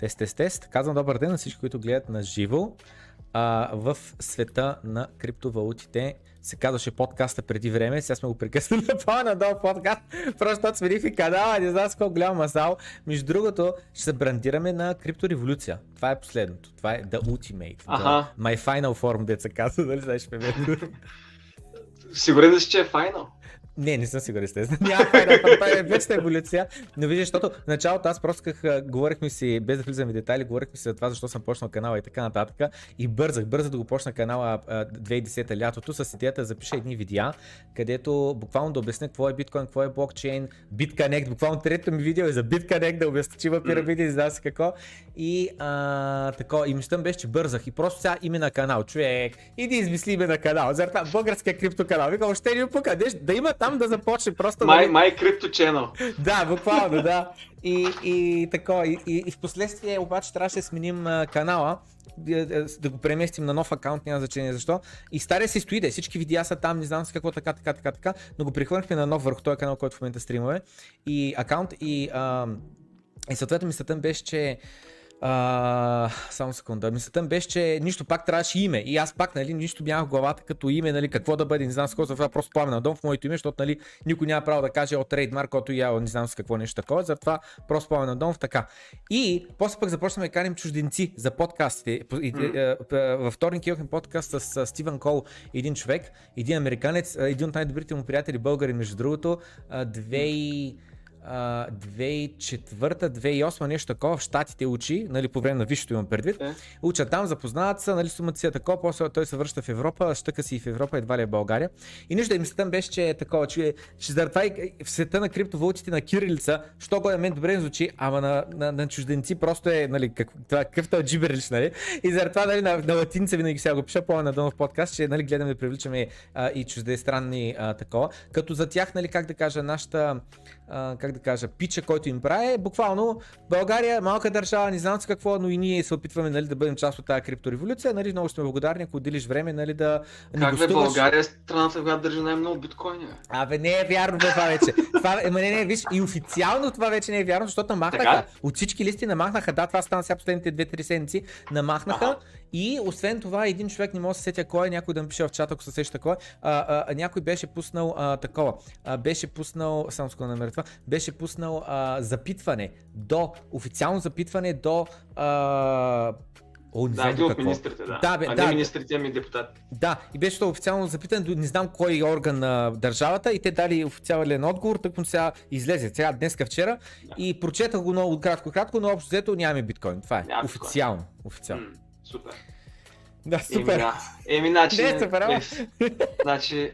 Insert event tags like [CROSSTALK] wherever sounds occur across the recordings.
Тест, тест, тест. Казвам добър ден на всички, които гледат на живо. А, в света на криптовалутите се казваше подкаста преди време, сега сме го прекъснали на [LAUGHS] по-надолу подкаст, просто смених канала, не знам с колко голям масал. Между другото, ще се брандираме на криптореволюция. Това е последното. Това е The Ultimate. Аха. The, my final form, деца казва, дали знаеш. Сигурен ли си, че е файнал? Не, не съм сигурен, естествено. [LAUGHS] Няма е вечна еволюция. Но виждаш, защото в началото аз просто как, говорихме си, без да влизаме в детайли, говорихме си за това, защо съм почнал канала и така нататък. И бързах, бързах да го почна канала а, 2010 лятото с идеята да запиша едни видеа, където буквално да обясня какво е биткоин, какво е блокчейн, BitConnect, буквално третото ми видео е за BitConnect, да обясня, че има пирамиди, не знам си какво. И а, тако, и мислям беше, че бързах. И просто сега име на канал, човек, иди измисли име на канал. За това българския криптоканал. Вика, още не пука, да има там да започне просто. Май, нали, май крипто channel. да, буквално, да. И, и тако, и, и, и в последствие обаче трябваше да сменим а, канала, да, да- да го преместим на нов акаунт, няма значение защо. И стария си стои, да, всички видеа са там, не знам с какво, така, така, така, така, но го прехвърнахме на нов върху този канал, който в момента стримаме. И акаунт, и, а, и съответно мислята ми беше, че а, само секунда. Мислята ми беше, че нищо пак трябваше име. И аз пак, нали, нищо нямах в главата като име, нали, какво да бъде, не знам с какво, затова просто пламен на дом в моето име, защото, нали, никой няма право да каже от трейдмарк, който я не знам с какво нещо такова, затова просто пламен на дом в така. И после пък започнахме да каним чужденци за подкастите. М. е, е, Във вторник имахме подкаст с Стивен Кол, един човек, един американец, един от най-добрите му приятели, българин, между другото, две и 2004-2008 нещо такова в Штатите учи, нали, по време на висшето имам предвид. Е. Учат там, запознават се, нали, сумата си е такова, после той се връща в Европа, щъка си и в Европа, едва ли е България. И нищо, и мислята ми беше, че е такова, че, че заради това и в света на криптовалутите на кирилица, що го на мен добре ми звучи, ама на, на, на чужденци просто е, нали, как, това, какъв е джиберлиш, нали? И заради това, нали, на, на латинца винаги сега го пиша по-надолу в подкаст, че, нали, гледаме да привличаме а, и чуждестранни а, такова. Като за тях, нали, как да кажа, нашата, а, как да кажа, пича, който им прави, е буквално България е малка държава, не знам с какво, но и ние се опитваме нали, да бъдем част от тази криптореволюция. Нали, много сме благодарни, ако отделиш време нали, да ни Как бе, гостуваш. България е страната, която държи най-много биткоини. бе. Абе, не е вярно бе, това вече. Това, ема не, не, виж, и официално това вече не е вярно, защото намахнаха. Така? От всички листи намахнаха, да, това стана сега последните 2-3 седмици, намахнаха. Аха. И освен това, един човек не може да се сетя кой е, някой да ми пише в чата, ако се сеща кой. А, а, някой беше пуснал а, такова. А, беше пуснал, само скоро намеря това, беше пуснал а, запитване до, официално запитване до а, О, не Да, един от министрите, да. Да, бе, а да. не министрите, ами депутати. Да, и беше то официално запитан, до не знам кой орган на държавата и те дали официален отговор, тък му сега излезе, сега днеска вчера Да. и прочетах го много кратко, кратко, но общо взето нямаме биткоин. Това е. Няма биткоин. официално. Официално. М, Супер. Да, Еми, супер. да. Еми, значи... Не, супер, ама. е, Значи...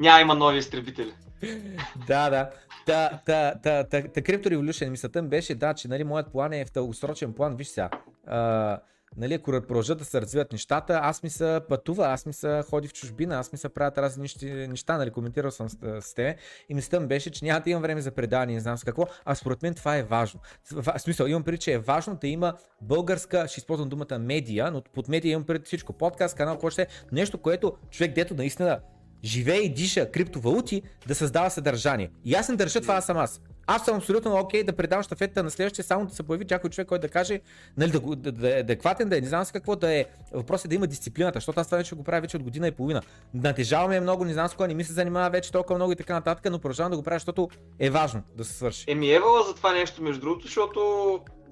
Няма има нови изтребители. [LAUGHS] да, да. Та, та, та, та, та Crypto Revolution мисълта ми беше, да, че нали, моят план е в дългосрочен план, виж сега, а, нали, ако продължат да се развиват нещата, аз ми се пътува, аз ми се ходи в чужбина, аз ми се правят разни нещи, неща, нали, коментирал съм с, с тебе. И мисълта ми беше, че няма да имам време за предаване, не знам с какво, а според мен това е важно. В смисъл, имам преди, че е важно да има българска, ще използвам думата медия, но под медия имам преди всичко, подкаст, канал, какво ще е, нещо, което човек, дето наистина живее и диша криптовалути, да създава съдържание. И аз не държа това да съм аз. Аз съм абсолютно окей да предам щафетата на следващия, само да се появи някой човек, който да каже, нали, да, да, да е адекватен, да е, не знам с какво да е. Въпросът е да има дисциплината, защото аз това вече го правя вече от година и половина. Натежаваме много, не знам с какво, не ми се занимава вече толкова много и така нататък, но продължавам да го правя, защото е важно да се свърши. Еми, евала за това нещо, между другото, защото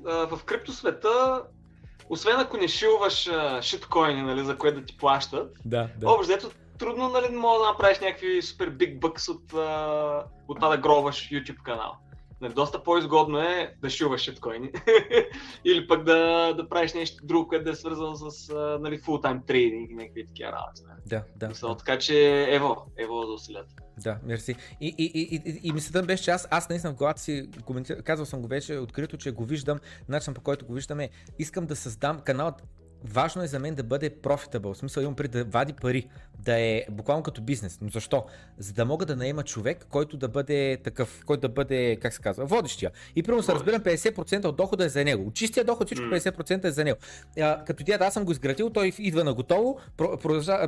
а, в криптосвета, освен ако не шилваш шиткоини, нали, за което да ти плащат, Да, да. общо трудно нали, мога да направиш някакви супер биг бъкс от, а, от това да гробваш YouTube канал. Нали, доста по-изгодно е да шилваш шиткоини [LAUGHS] или пък да, да правиш нещо друго, което да е свързано с а, нали, full-time трейдинг и някакви такива работи. Нали. Да, да. Мисъл, да. Така че ево, ево за усилията. Да, мерси. И, и, и, и, и мисълта ми беше, че аз, аз наистина в главата си, коментир... казвал съм го вече открито, че го виждам, начин по който го виждаме, искам да създам каналът важно е за мен да бъде profitable, в смисъл имам преди да вади пари, да е буквално като бизнес. Но защо? За да мога да наема човек, който да бъде такъв, който да бъде, как се казва, водещия. И примерно се разбирам 50% от дохода е за него. От чистия доход всичко 50% е за него. А, като идеята аз съм го изградил, той идва на готово,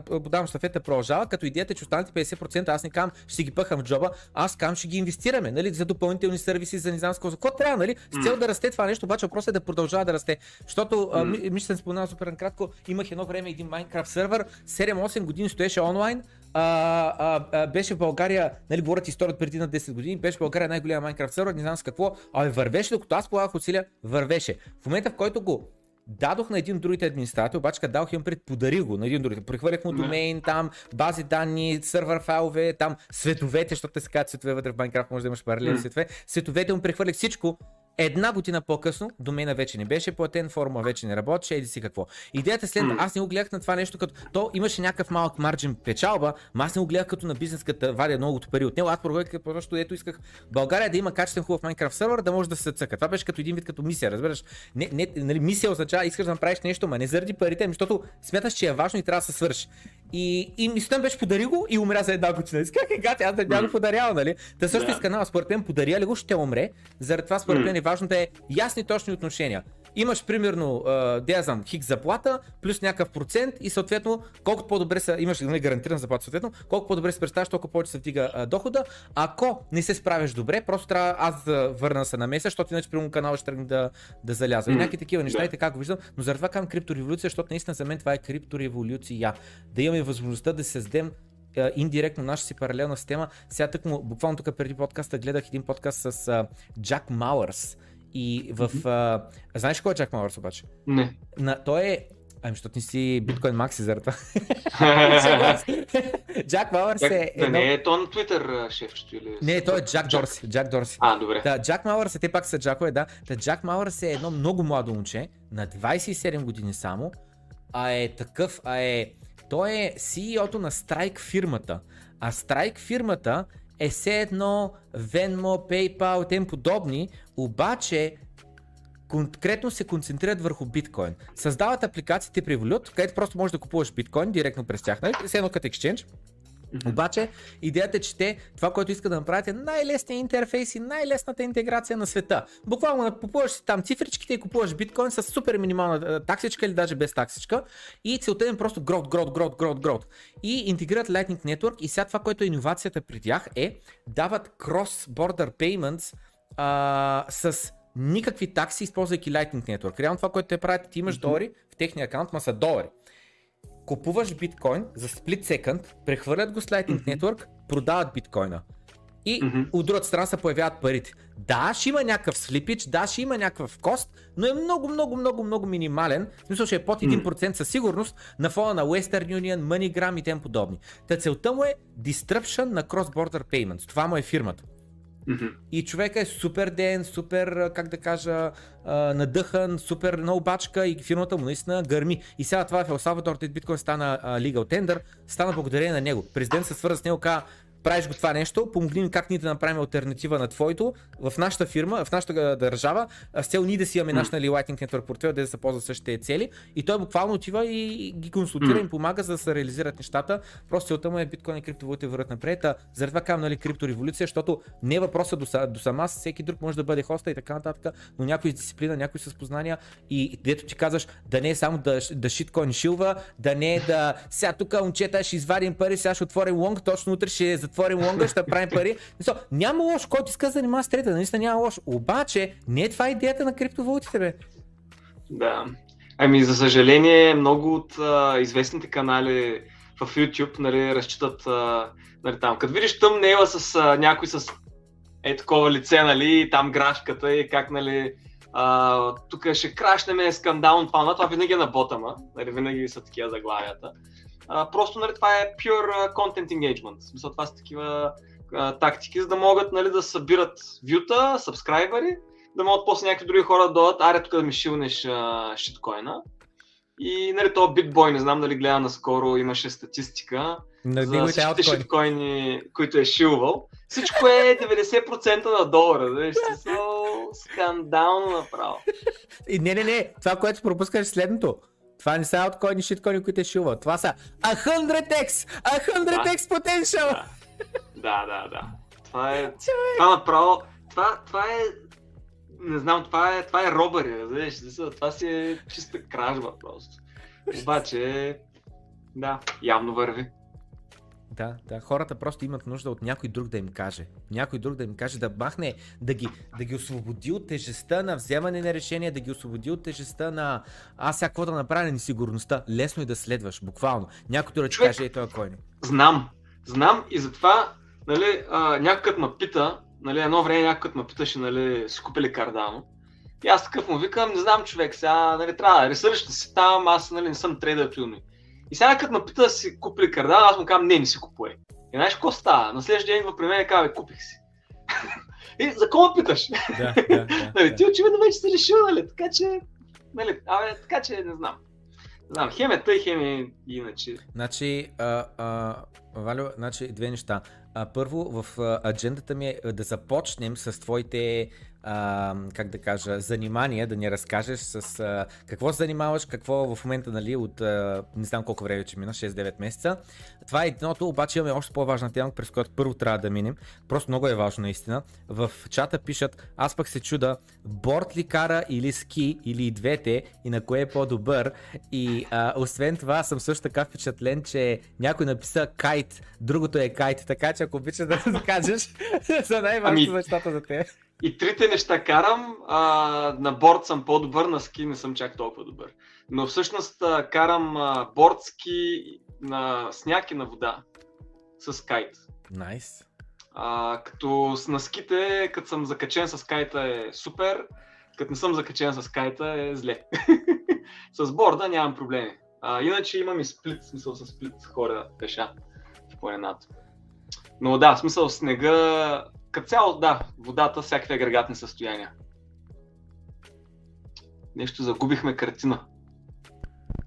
подавам щафета, продължава, като идеята е, че останалите 50% аз не кам, ще ги пъхам в джоба, аз кам ще ги инвестираме, нали, за допълнителни сервиси, за не знам какво. трябва, нали? С цел да расте това нещо, обаче въпросът е да продължава да расте. Защото, мисля, съм споменал супер накратко, имах едно време един Minecraft сервер, 7-8 години стоеше онлайн, а, а, а, беше в България, нали, говорят историята преди на 10 години, беше в България най-голям Minecraft сервер, не знам с какво, а вървеше, докато аз полагах усилия, вървеше. В момента, в който го дадох на един от другите администратори, обаче като дадох им пред, подарих го на един от другите. Прехвърлях му домейн, там, бази данни, сървър файлове, там, световете, защото те се казват светове вътре в Minecraft, може да имаш паралелни светове. Световете му прехвърлях всичко, Една година по-късно домена вече не беше платен, форма вече не работеше, еди си какво. Идеята е след аз не го гледах на това нещо, като то имаше някакъв малък марджин печалба, но аз не го гледах като на бизнес, като вадя многото пари от него. Аз проверих, защото ето исках България да има качествен хубав Minecraft сервер, да може да се цъка. Това беше като един вид като мисия, разбираш. Не, не, нали, мисия означава, искаш да направиш нещо, ма не заради парите, ами защото смяташ, че е важно и трябва да се свърши. И, и мисълта беше подари го и умря за една година. Как е гати, аз да бях го подарял, нали? Та също yeah. канала, според мен, подаря ли го, ще умре. Заради това, според мен, е важно да е ясни точни отношения. Имаш примерно, да я знам, хик заплата, плюс някакъв процент и съответно, колкото по-добре са, имаш нали, гарантиран заплата, съответно, колко по-добре се представяш, толкова повече се вдига а, дохода. Ако не се справиш добре, просто трябва аз да върна се на месец, защото иначе примерно канала ще тръгне да, да залязва. Mm. И някакви такива неща, yeah. и така го виждам, но заради това казвам криптореволюция, защото наистина за мен това е криптореволюция. Да имаме възможността да създадем индиректно наша си паралелна система. Сега тък му, буквално тук преди подкаста гледах един подкаст с Джак Мауърс и в... Mm-hmm. А, знаеш кой е Джак Мауърс обаче? Не. На, той е Ами, защото [LAUGHS] не си биткоин макси за това. Джак Мауърс е... Едно... Не е то на Twitter шефчето или... Не, той е Джак Дорси. Джак Дорси. А, добре. Да, Джак Мауърс е, те пак са Джакове, да. Та Джак Мауърс е едно много младо момче, на 27 години само, а е такъв, а е... Той е CEO-то на Strike фирмата. А Strike фирмата е все едно Venmo, PayPal тем подобни, обаче конкретно се концентрират върху биткоин. Създават апликациите при Revolut, където просто можеш да купуваш биткоин директно през тях, нали? Все едно като exchange. Mm-hmm. Обаче, идеята е, че те, това, което искат да направят е най-лесният интерфейс и най-лесната интеграция на света. Буквално купуваш си там цифричките и купуваш биткоин с супер минимална таксичка или даже без таксичка и целта е просто growth, growth, growth, growth, growth. И интегрират Lightning Network и сега това, което е иновацията при тях е дават cross-border payments а, с никакви такси, използвайки Lightning Network. Реално това, което те правят, ти имаш mm-hmm. долари в техния акаунт, ма са долари купуваш биткоин за сплит секунд, прехвърлят го с Lightning mm-hmm. Network, продават биткоина. И mm-hmm. от другата страна се появяват парите. Да, ще има някакъв слипич, да, ще има някакъв кост, но е много, много, много, много минимален. В смисъл, ще е под 1% mm-hmm. със сигурност на фона на Western Union, MoneyGram и тем подобни. Та целта му е disruption на cross-border payments. Това му е фирмата. И човека е супер ден, супер, как да кажа, надъхан, супер много бачка и фирмата му наистина гърми. И сега това е в Елсалвадор, биткоин стана legal tender, стана благодарение на него. Президент се свърза с него, каза, правиш го това нещо, помогни ми как ние да направим альтернатива на твоето в нашата фирма, в нашата държава, с цел ние да си имаме наш нали, Lightning Network портфел, да се ползва същите цели. И той буквално отива и ги консултира, им помага за да се реализират нещата. Просто целта му е биткоин и криптовалути върват напред. А заради това казвам нали, криптореволюция, защото не е въпросът до, до сама, всеки друг може да бъде хоста и така нататък, но някой с дисциплина, някой с познания и дето ти казваш да не е само да, да шиткоин шилва, да не е да сега тук момчета ще извадим пари, сега ще отворим лонг, точно утре ще затворим лонга, ще правим пари. Мисъл, няма лошо, който иска да занимава с трета, наистина няма лошо. Обаче, не е това идеята на криптовалутите, бе. Да. Ами, за съжаление, много от а, известните канали в YouTube нали, разчитат а, нали, там. Като видиш тъмнела с а, някой с е такова лице, нали, там графиката и как, нали, тук ще крашнеме скандално това, това винаги е на ботама, нали, винаги са такива заглавията. А, просто нали, това е pure content engagement. В смисъл това са такива а, тактики, за да могат нали, да събират вюта, сабскрайбъри, да могат после някакви други хора да дойдат, аре тук да ми шилнеш шиткоина. И нали, то битбой, не знам дали гледа наскоро, имаше статистика на за всичките шиткоини, които е шилвал. Всичко е 90% на долара, да ще скандално направо. И не, не, не, това, което пропускаш е следното Това не са алткоини, шиткоини, които е шува. Това са 100x! 100x potential! Да. да, да, да. Това е... Това направо... Това, това е... Не знам, това е, това е робъри, разбираш. Това си е чиста кражба просто. [LAUGHS] Обаче, да, явно върви. Да, да, хората просто имат нужда от някой друг да им каже. Някой друг да им каже да махне, да ги, да ги освободи от тежестта на вземане на решения, да ги освободи от тежестта на аз сега какво да направя на несигурността. Лесно е да следваш, буквално. Някой да ти каже, ето е кой не. Знам, знам и затова, нали, някой ме пита, нали, едно време някой ме питаше, нали, си купили кардано. И аз такъв му викам, не знам човек, сега, нали, трябва да ресърчите си там, аз, нали, не съм трейдър, примерно. И сега като ме пита да си купи кардан, аз му казвам, не, не си купуе. И знаеш какво става? На следващия ден идва при мен и казва, купих си. [LAUGHS] и за кого питаш? Да, да, да, [LAUGHS] нали, ти очевидно вече си решил, нали? Така че, нали, абе, така че не знам. Не знам, хем е тъй, хем е иначе. Значи, а, а, Валю, значи две неща. А, първо, в аджендата ми е да започнем с твоите а, как да кажа, занимание, да ни разкажеш с а, какво се занимаваш, какво в момента, нали, от а, не знам колко време че мина, 6-9 месеца. Това е едното, обаче имаме още по-важна тема, през която първо трябва да минем. Просто много е важно наистина. В чата пишат, аз пък се чуда, борт ли кара или ски, или и двете, и на кое е по-добър. И а, освен това съм също така впечатлен, че някой написа кайт, другото е кайт, така че ако обичаш да [LAUGHS] кажеш [LAUGHS] за най-важното ами... нещата за те. И трите неща карам. А, на борд съм по-добър, на ски не съм чак толкова добър. Но всъщност а, карам а, борд ски на сняг и на вода. С кайт. Найс. Nice. А, като на ските, като съм закачен с кайта е супер, като не съм закачен с кайта е зле. [LAUGHS] с борда нямам проблеми. А, иначе имам и сплит, смисъл с сплит хора пеша в планината. Но да, смисъл снега като цяло, да, водата, всякакви агрегатни състояния. Нещо загубихме картина.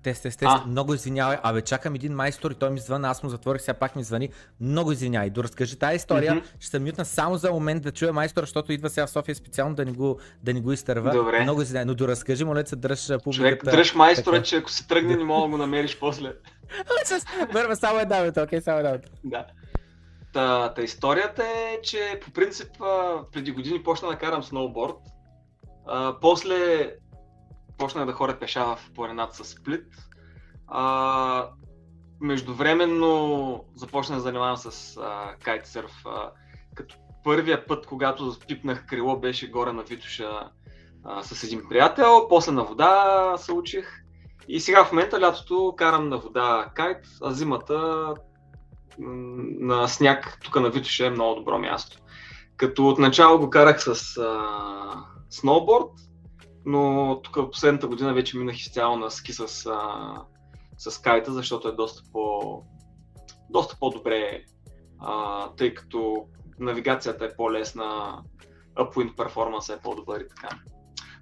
Тест, тест, тест. Много извинявай. Абе, чакам един майстор и той ми звъна, аз му затворих, сега пак ми звъни. Много извинявай. Доразкажи тази история. Mm-hmm. Ще съм мютна само за момент да чуя майстора, защото идва сега в София специално да ни го, да ни го изтърва. Добре. Много извинявай, но доразкажи, моля се, дръж публиката. Човек, дръж майстора, така. че ако се тръгне, не мога да го намериш после. [LAUGHS] Върва само една минута, окей, само една. Да. Та, та историята е, че по принцип преди години почна да карам сноуборд. А, после почнах да ходя пеша в планината с сплит. А, междувременно започнах да занимавам с а, кайтсърф. А, като първия път, когато пипнах крило, беше горе на Витуша а, с един приятел. После на вода се учих. И сега в момента лятото карам на вода кайт, а зимата на сняг, тук на Витоша е много добро място. Като отначало го карах с а, сноуборд, но тук в последната година вече минах изцяло на ски с, а, с кайта, защото е доста, по, доста по-добре, а, тъй като навигацията е по-лесна, upwind перформанс е по-добър и така.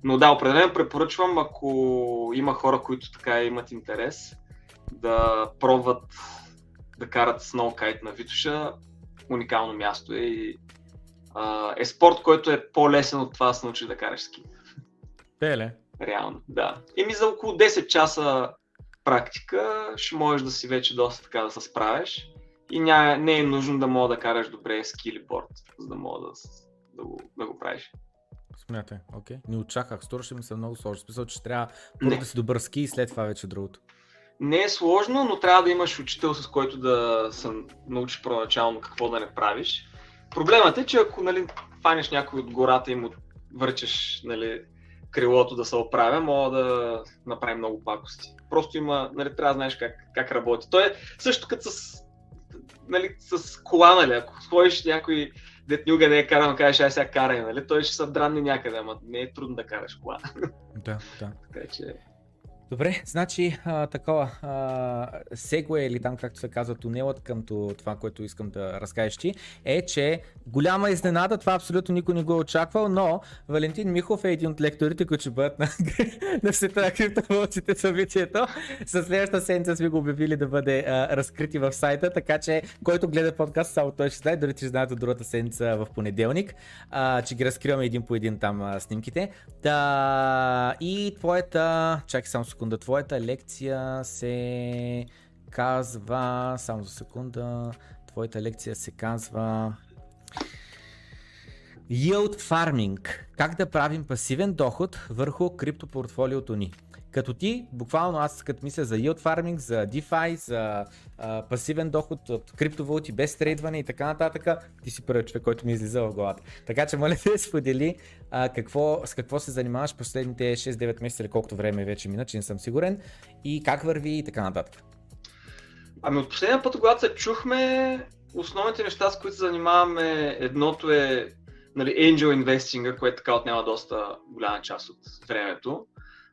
Но да, определено препоръчвам, ако има хора, които така имат интерес, да пробват да карат сноукайт на Витуша, уникално място е и а, е спорт, който е по-лесен от това да се научиш да караш ски. Теле. Реално, да. Еми за около 10 часа практика ще можеш да си вече доста така да се справиш и ня, не е нужно да мога да караш добре ски или борт, за да мога да, да, го, да го правиш. Смятай, окей. Okay. Не очаках. Стореше ми се много сложно. Смисъл, че трябва първо да си добър ски и след това вече другото не е сложно, но трябва да имаш учител, с който да се научиш първоначално какво да не правиш. Проблемът е, че ако нали, фанеш някой от гората и му върчеш нали, крилото да се оправя, мога да направи много пакости. Просто има, нали, трябва да знаеш как, как работи. То е също като с, нали, с кола, нали, ако сходиш някой дет никога не е карал, кажеш, ай сега карай, нали, той ще се дранни някъде, ама не е трудно да караш кола. Да, да. [LAUGHS] така че Добре, значи а, такова а, сегуе или там както се казва тунелът към това, което искам да разкажеш ти, е, че голяма изненада, това абсолютно никой не го е очаквал, но Валентин Михов е един от лекторите, които ще бъдат на, [LAUGHS] на света на събитието. С следващата седмица сме го обявили да бъде а, разкрити в сайта, така че който гледа подкаст, само той ще знае, дори че знаят от другата седмица в понеделник, а, че ги разкриваме един по един там а, снимките. Да, и твоята, чакай само секунда. Твоята лекция се казва... Само за секунда. Твоята лекция се казва... Yield Farming. Как да правим пасивен доход върху криптопортфолиото ни. Като ти, буквално аз като мисля за yield farming, за DeFi, за а, пасивен доход от криптовалути без трейдване и така нататък, ти си първият човек, който ми излиза в главата. Така че моля да [LAUGHS] сподели а, какво, с какво се занимаваш последните 6-9 месеца или колкото време вече мина, че не съм сигурен и как върви и така нататък. Ами от последния път, когато се чухме, основните неща, с които се занимаваме, едното е нали, angel investing, което така отнема доста голяма част от времето.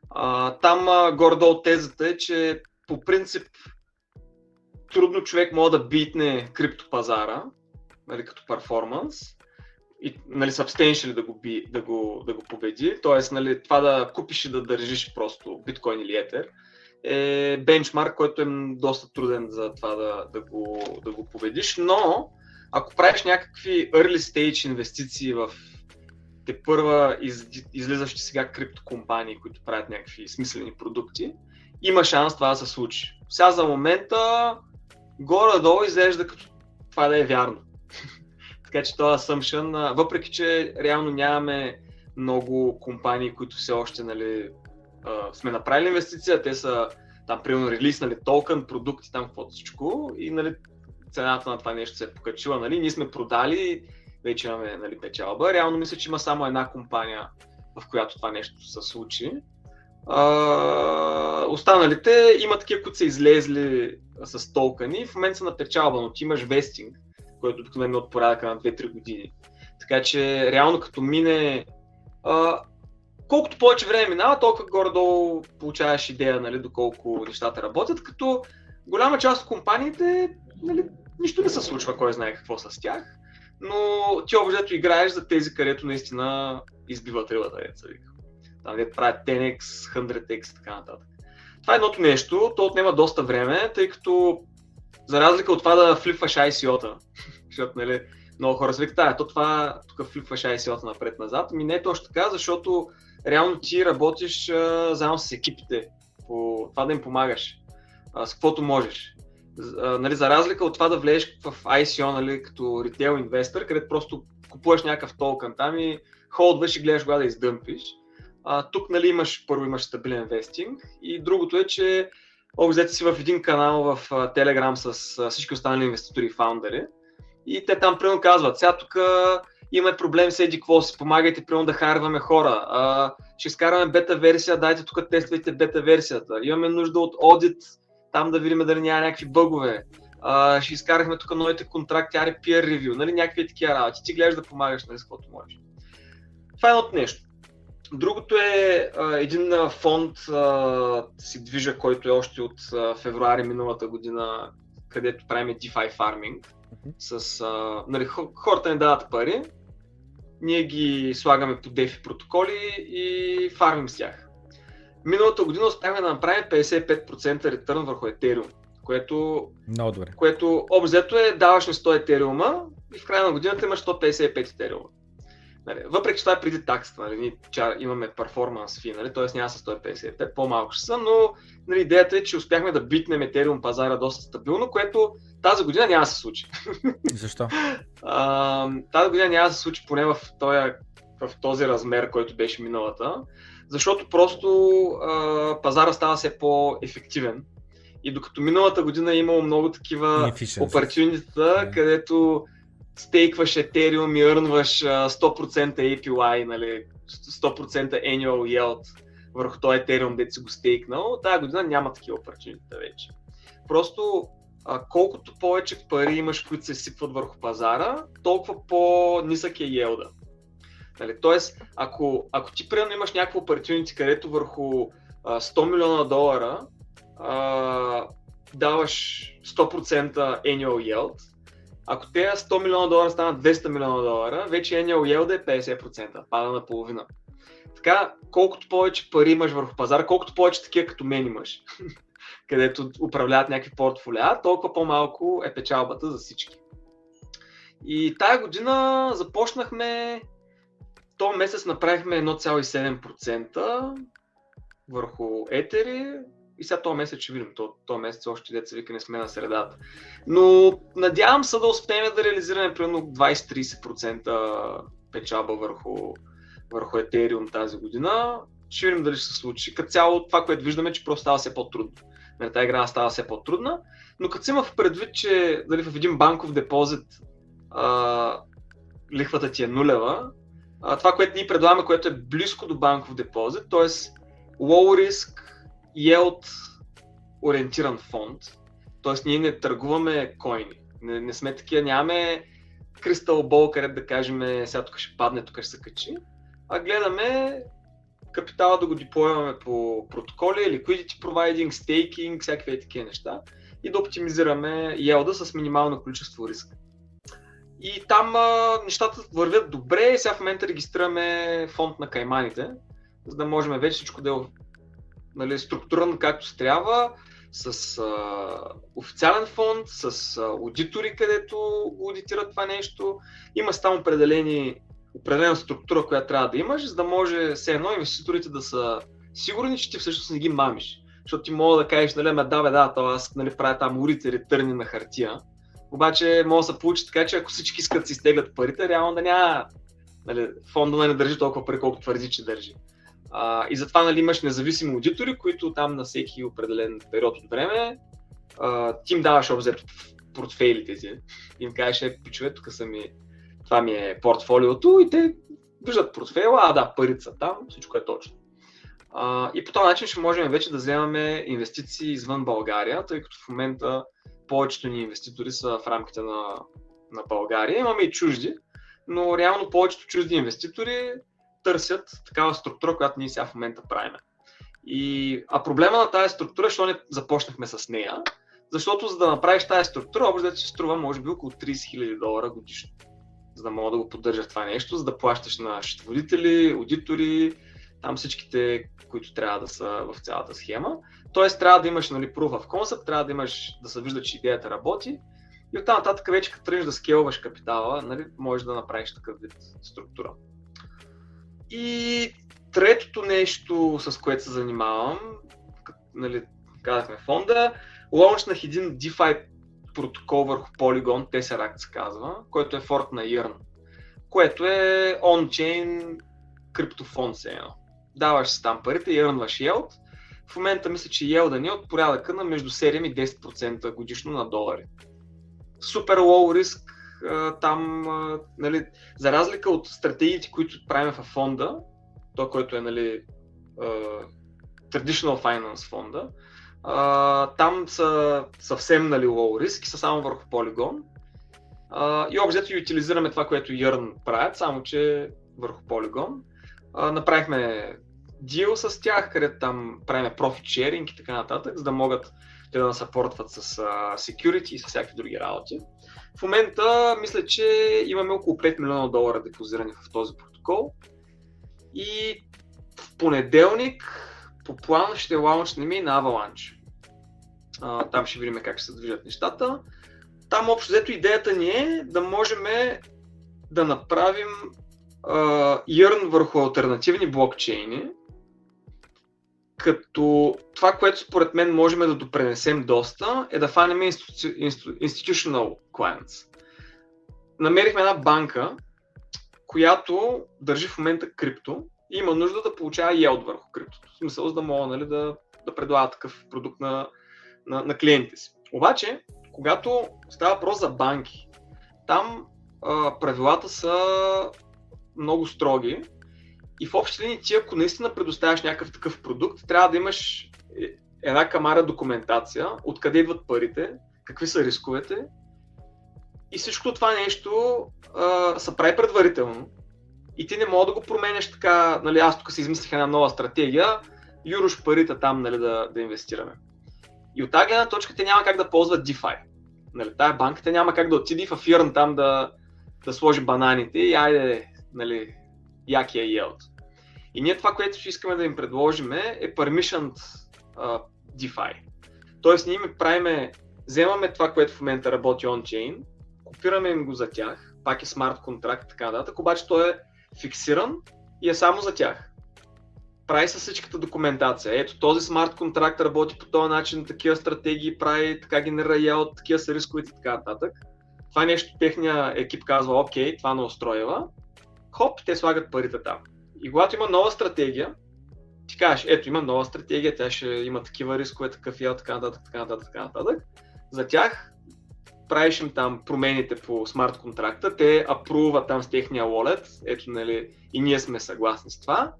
А, там гордо тезата е, че по принцип трудно човек може да битне криптопазара, нали, като перформанс, и нали, substantially да го, би, да го, да го победи. Тоест, нали, това да купиш и да държиш просто биткоин или етер е бенчмарк, който е доста труден за това да, да, го, да го победиш, но ако правиш някакви early stage инвестиции в те първа из, излизащи сега криптокомпании, които правят някакви смислени продукти, има шанс това да се случи. Сега за момента горе-долу изглежда като това да е вярно. [LAUGHS] така че това assumption, въпреки че реално нямаме много компании, които все още нали, сме направили инвестиция, те са там примерно релиснали токен, продукти, там каквото всичко и нали, цената на това нещо се е покачила. Нали? Ние сме продали вече имаме нали, печалба. Реално мисля, че има само една компания, в която това нещо се случи. А, останалите има такива, които са излезли с толкани, в момента са на печалба, но ти имаш вестинг, който обикновено е от порядъка на 2-3 години. Така че реално като мине а, колкото повече време минава, толкова горе-долу получаваш идея, нали, доколко нещата работят, като голяма част от компаниите, нали, нищо не се случва, кой знае какво с тях но ти общо играеш за тези, където наистина избиват рибата, деца. Там де правят 10x, 100x и така нататък. Това е едното нещо, то отнема доста време, тъй като за разлика от това да флипваш ICO-та, [LAUGHS] защото нали, много хора се викат, то това тук флипваш ICO-та напред-назад, ми не е точно така, защото реално ти работиш а, заедно с екипите по това да им помагаш а, с каквото можеш нали, за разлика от това да влезеш в ICO нали, като ритейл инвестор, където просто купуваш някакъв толкън там и холдваш и гледаш кога да издъмпиш. А, тук нали, имаш, първо имаш стабилен инвестинг и другото е, че обзете си в един канал в Telegram с всички останали инвеститори и фаундъри и те там примерно казват, сега тук имаме проблем с еди си, помагайте примерно да харваме хора, а, ще изкараме бета версия, дайте тук тествайте бета версията, имаме нужда от аудит, там да видим дали няма някакви бъгове. А, ще изкарахме тук новите контракти, аре peer review, нали, някакви такива работи. Ти гледаш да помагаш, нали, с каквото можеш. Това е едното нещо. Другото е а, един фонд а, си движа, който е още от а, февруари миналата година, където правим DeFi farming. С, а, нали, хората не дават пари, ние ги слагаме по DeFi протоколи и фармим с тях. Миналата година успяхме да направим 55% ретърн върху Ethereum, което, Много добре. което обзето е даваш на 100 Етериума и в края на годината имаш 155 Етериума. Нали, въпреки че това е преди таксата, нали, ние имаме перформанс фи, нали, т.е. няма са 155, по-малко ще са, но нали, идеята е, че успяхме да битнем Ethereum пазара доста стабилно, което тази година няма да се случи. Защо? [LAUGHS] а, тази година няма да се случи поне в този, в този размер, който беше миналата защото просто а, пазара става все по-ефективен. И докато миналата година е имало много такива опортюнитета, yeah. където стейкваш Ethereum иърнваш 100% APY, нали, 100% annual yield върху този Ethereum, дето си го стейкнал, тази година няма такива опортюнитета вече. Просто а, колкото повече пари имаш, които се сипват върху пазара, толкова по-нисък е елда. Нали, тоест, ако, ако ти примерно имаш някакво opportunity, където върху а, 100 милиона долара а, даваш 100% annual yield, ако те 100 милиона долара станат 200 милиона долара, вече annual yield е 50%, пада на половина. Така, колкото повече пари имаш върху пазара, колкото повече такива като мен имаш, [LAUGHS] където управляват някакви портфолиа, толкова по-малко е печалбата за всички. И тая година започнахме то месец направихме 1,7%. върху етери и сега този месец ще видим. То, този месец още деца вика не сме на средата. Но надявам се да успеем да реализираме примерно 20-30% печалба върху, върху Ethereum тази година. Ще видим дали ще се случи. Като цяло това, което виждаме, че просто става все по-трудно. Нали, тази игра става все по-трудна. Но като си има в предвид, че дали в един банков депозит а, лихвата ти е нулева, а, това, което ние предлагаме, което е близко до банков депозит, т.е. low risk, yield ориентиран фонд, т.е. ние не търгуваме койни, не, не сме такива, нямаме кристал бол, където да кажем сега тук ще падне, тук ще се качи, а гледаме капитала да го диплояваме по протоколи, liquidity providing, staking, всякакви такива неща и да оптимизираме елда с минимално количество риск. И там а, нещата вървят добре. Сега в момента регистрираме фонд на кайманите, за да можем вече всичко да е нали, структурирано както трябва, с а, официален фонд, с а, аудитори, където го аудитират това нещо. Има там определени, определена структура, която трябва да имаш, за да може все едно инвеститорите да са сигурни, че ти всъщност не ги мамиш. Защото ти мога да кажеш, нали, ме да, бе, да, то аз нали, правя там урите ретърни на хартия. Обаче може да се получи така, че ако всички искат да си изтеглят парите, реално да няма нали, фонда да не държи толкова пари, колкото твърди, че държи. А, и затова нали, имаш независими аудитори, които там на всеки определен период от време а, ти им даваш обзет портфейлите си. Им кажеш, е, пичове, тук са ми, това ми е портфолиото и те виждат портфейла, а да, парите са там, всичко е точно. А, и по този начин ще можем вече да вземаме инвестиции извън България, тъй като в момента повечето ни инвеститори са в рамките на, на България. Имаме и чужди, но реално повечето чужди инвеститори търсят такава структура, която ние сега в момента правим. И, а проблема на тази структура, защо не започнахме с нея, защото за да направиш тази структура, общо да се струва може би около 30 000 долара годишно, за да мога да го поддържа това нещо, за да плащаш на счетоводители, аудитори, там всичките, които трябва да са в цялата схема. Тоест трябва да имаш нали, proof of concept, трябва да имаш да се вижда, че идеята работи и оттам нататък вече като тръгнеш да скелваш капитала, нали, можеш да направиш такъв вид структура. И третото нещо, с което се занимавам, нали, казахме фонда, лаунчнах един DeFi протокол върху Polygon, Tesseract се казва, който е форк на Yearn, което е on-chain криптофонд се едно. Даваш си там парите и earnваш yield. В момента мисля, че yield ни е от порядъка на между 7 и 10% годишно на долари. Супер лоу риск, там, нали, за разлика от стратегиите, които правим в фонда, то, който е нали, traditional finance фонда, там са съвсем нали, low risk и са само върху полигон. и общо и утилизираме това, което Yearn правят, само че върху полигон. направихме дил с тях, където там правим profit sharing и така нататък, за да могат те да съпортват с security и с всякакви други работи. В момента мисля, че имаме около 5 милиона долара депозирани в този протокол и в понеделник по план ще лаунчнем и на Avalanche. Там ще видим как ще се движат нещата. Там общо взето идеята ни е да можем да направим uh, върху альтернативни блокчейни, като това, което според мен можем да допренесем доста, е да фанем institutional clients. Намерихме една банка, която държи в момента крипто и има нужда да получава yield върху криптото. В смисъл, за да мога нали, да, да предлага такъв продукт на, на, на клиентите си. Обаче, когато става въпрос за банки, там а, правилата са много строги и в общи линии ти, ако наистина предоставяш някакъв такъв продукт, трябва да имаш е, една камара документация, откъде идват парите, какви са рисковете. И всичко това нещо а, се прави предварително. И ти не мога да го променяш така, нали, аз тук си измислих една нова стратегия, юрош парите там нали, да, да инвестираме. И от тази гледна точка те няма как да ползват DeFi. Нали, тая банка те няма как да отиде в Earn там да, да сложи бананите и айде, нали, якия yield. И ние това, което ще искаме да им предложим е permissioned uh, DeFi. Тоест ние им правиме, вземаме това, което в момента работи on-chain, копираме им го за тях, пак е смарт контракт и така нататък, обаче той е фиксиран и е само за тях. прави със всичката документация. Ето този смарт контракт работи по този начин, такива стратегии прави, така генерира ял, такива са рисковете и така нататък. Това нещо техния екип казва, окей, това не устроива. Хоп, те слагат парите там. И когато има нова стратегия, ти кажеш, ето има нова стратегия, тя ще има такива рискове, такъв ял, така нататък, така нататък, така нататък. За тях правиш им там промените по смарт контракта, те апруват там с техния wallet, ето нали, и ние сме съгласни с това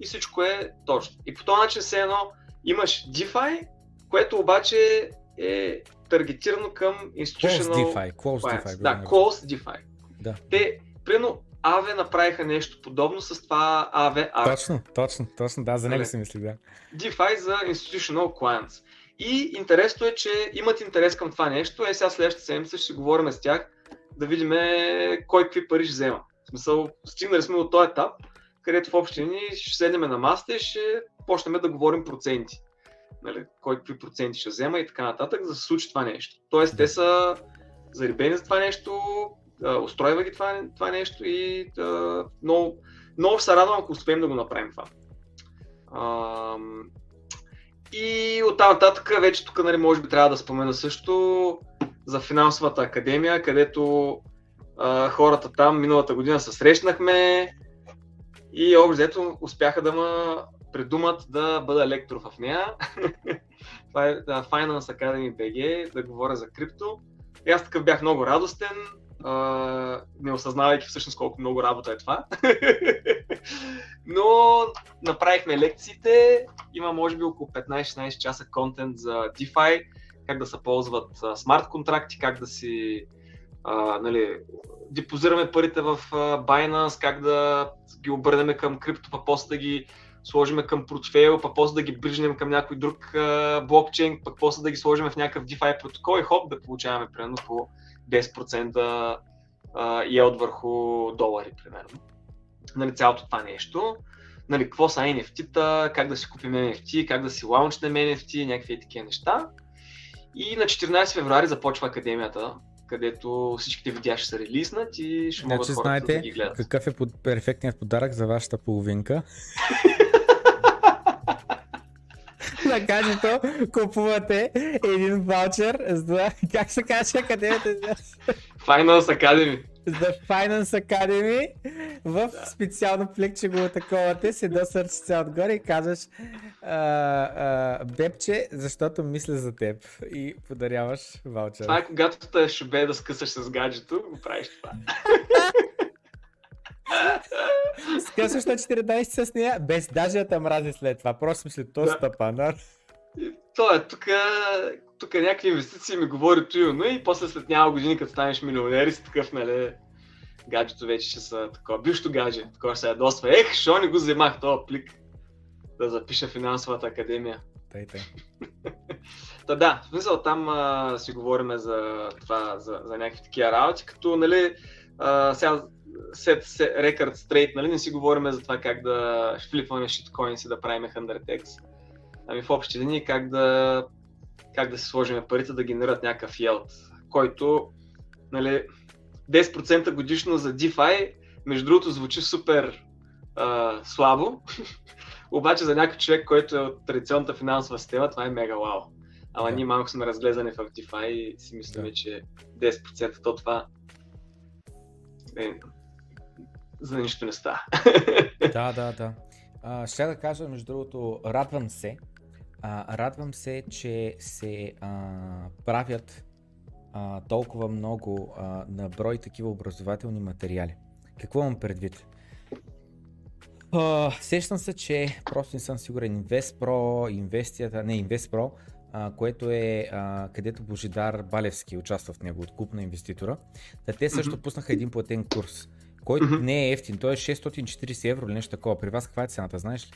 и всичко е точно. И по този начин все едно имаш DeFi, което обаче е таргетирано към institutional... Close DeFi. Close DeFi. Да, Close DeFi. Да. Те, примерно, Аве направиха нещо подобно с това Аве Art. Точно, точно, точно, да, за него си мислих, да. DeFi за Institutional Clients. И интересно е, че имат интерес към това нещо. Е, сега следващата седмица ще си говорим с тях, да видим кой какви пари ще взема. В смисъл, стигнали сме до този етап, където в общи линии ще седнем на масата и ще почнем да говорим проценти. Нали, кой какви проценти ще взема и така нататък, за да се случи това нещо. Тоест, те са зарибени за това нещо, устройва ги това, това нещо и да, много, много се радвам, ако успеем да го направим това. И оттам нататък вече тук нали, може би трябва да спомена също за финансовата академия, където а, хората там миналата година се срещнахме и общо успяха да ме придумат да бъда лектор в нея. [LAUGHS] Това е да, Finance Academy BG, да говоря за крипто. И аз такъв бях много радостен, не осъзнавайки всъщност колко много работа е това. [LAUGHS] Но направихме лекциите, има може би около 15-16 часа контент за DeFi, как да се ползват смарт контракти, как да си а, нали, депозираме парите в Binance, как да ги обърнем към крипто, па после да ги сложим към портфейл, па после да ги брижнем към някой друг блокчейн, пък после да ги сложим в някакъв DeFi протокол и хоп да получаваме примерно по 10% yield върху долари, примерно. Нали, цялото това нещо. Нали, какво са NFT-та, как да си купим NFT, как да си лаунчнем NFT, някакви такива неща. И на 14 февруари започва академията, където всичките видеа ще са релизнат и ще могат значи, хората знаете, да ги гледат. какъв е под, перфектният подарък за вашата половинка? [LAUGHS] [LAUGHS] на кажето купувате един ваучер за, как се казва академията? Finance Academy. За Finance Academy в специално плекче го таковате, се досърчица отгоре и казваш а, а, Бепче, защото мисля за теб и подаряваш ваучер. Това е когато те шубе да скъсаш с гаджето, го правиш това. [LAUGHS] Скъсваш на 14 с нея, без даже да те мрази след това. Просто мисля, то да. стъпанар. То е, тук, тук някакви инвестиции ми говори но и после след няколко години, като станеш милионер и си такъв, нали, гаджето вече ще са такова, бившото гадже, такова се ядосва. Ех, що не го вземах този плик да запиша финансовата академия. Тъй, тъй. [LAUGHS] Та да, в смисъл там а, си говорим за това, за, за някакви такива работи, като нали, а, сега set, set record straight, нали, не си говорим за това как да флипваме шиткоинс и да правим 100x. Ами в общи линии как да, как да си сложим парите да генерират някакъв yield, който нали, 10% годишно за DeFi, между другото звучи супер а, слабо, [LAUGHS] обаче за някой човек, който е от традиционната финансова система, това е мега вау. Ама да. ние малко сме разглезани в DeFi и си мислиме, да. че 10% то това е, за нищо не става. да, да, да. А, ще да кажа, между другото, радвам се. А, радвам се, че се а, правят а, толкова много а, на брой такива образователни материали. Какво имам предвид? Uh, сещам се, че просто не съм сигурен. InvestPro, инвестията, не InvestPro, uh, което е uh, където Божидар Балевски участва в него, откуп на инвеститора. Да, те също mm-hmm. пуснаха един платен курс, който mm-hmm. не е ефтин, той е 640 евро или нещо такова. При вас каква е цената, знаеш ли?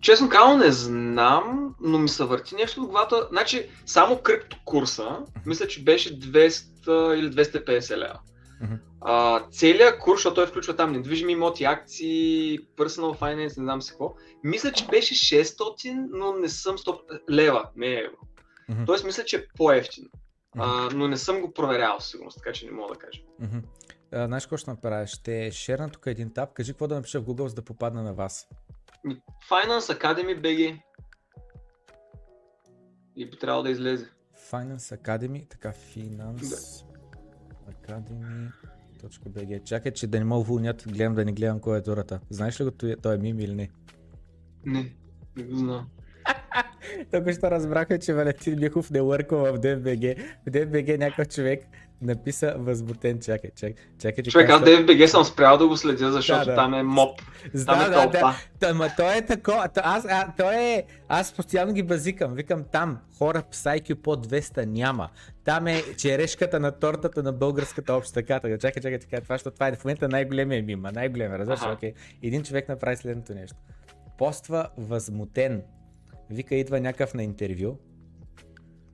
Честно казано не знам, но ми се върти нещо в главата. Значи, само крипто курса, мисля, че беше 200 или 250 лева. Uh-huh. А, целият курс, защото той включва там недвижими имоти, акции, personal finance, не знам си какво, мисля, че беше 600, но не съм 100 лева, не евро. Uh-huh. Тоест мисля, че е по-ефтино. Uh-huh. А, но не съм го проверял сигурно, така че не мога да кажа. Uh-huh. А, знаеш какво ще направя? Ще шерна тук един таб, кажи какво да напиша в Google, за да попадна на вас. Finance Academy BG. И би трябвало да излезе. Finance Academy, така, Finance Academy.bg. Чакай, че да не мога уволнят, гледам да не гледам кой е турата. Знаеш ли го той, той е мим или не? Не, не го знам. [LAUGHS] Тук ще разбраха, че Валентин Михов не върква в DFBG. В DFBG някакъв човек написа възмутен. Чакай, чакай, чакай. Човек, аз DFBG съм спрял да го следя, защото Да, да. там е моп. Да, Там е да, тълпа. да. Та, ма той е такова. Та, аз, а, той е, аз постоянно ги базикам. Викам там, хора с IQ под 200 няма. Там е черешката на тортата на българската обща така. Чакай, чакай, така, това, защото това е в момента най-големия мима. Най-големия, разбираш? Окей. Един човек направи следното нещо. Поства възмутен. Вика, идва някакъв на интервю,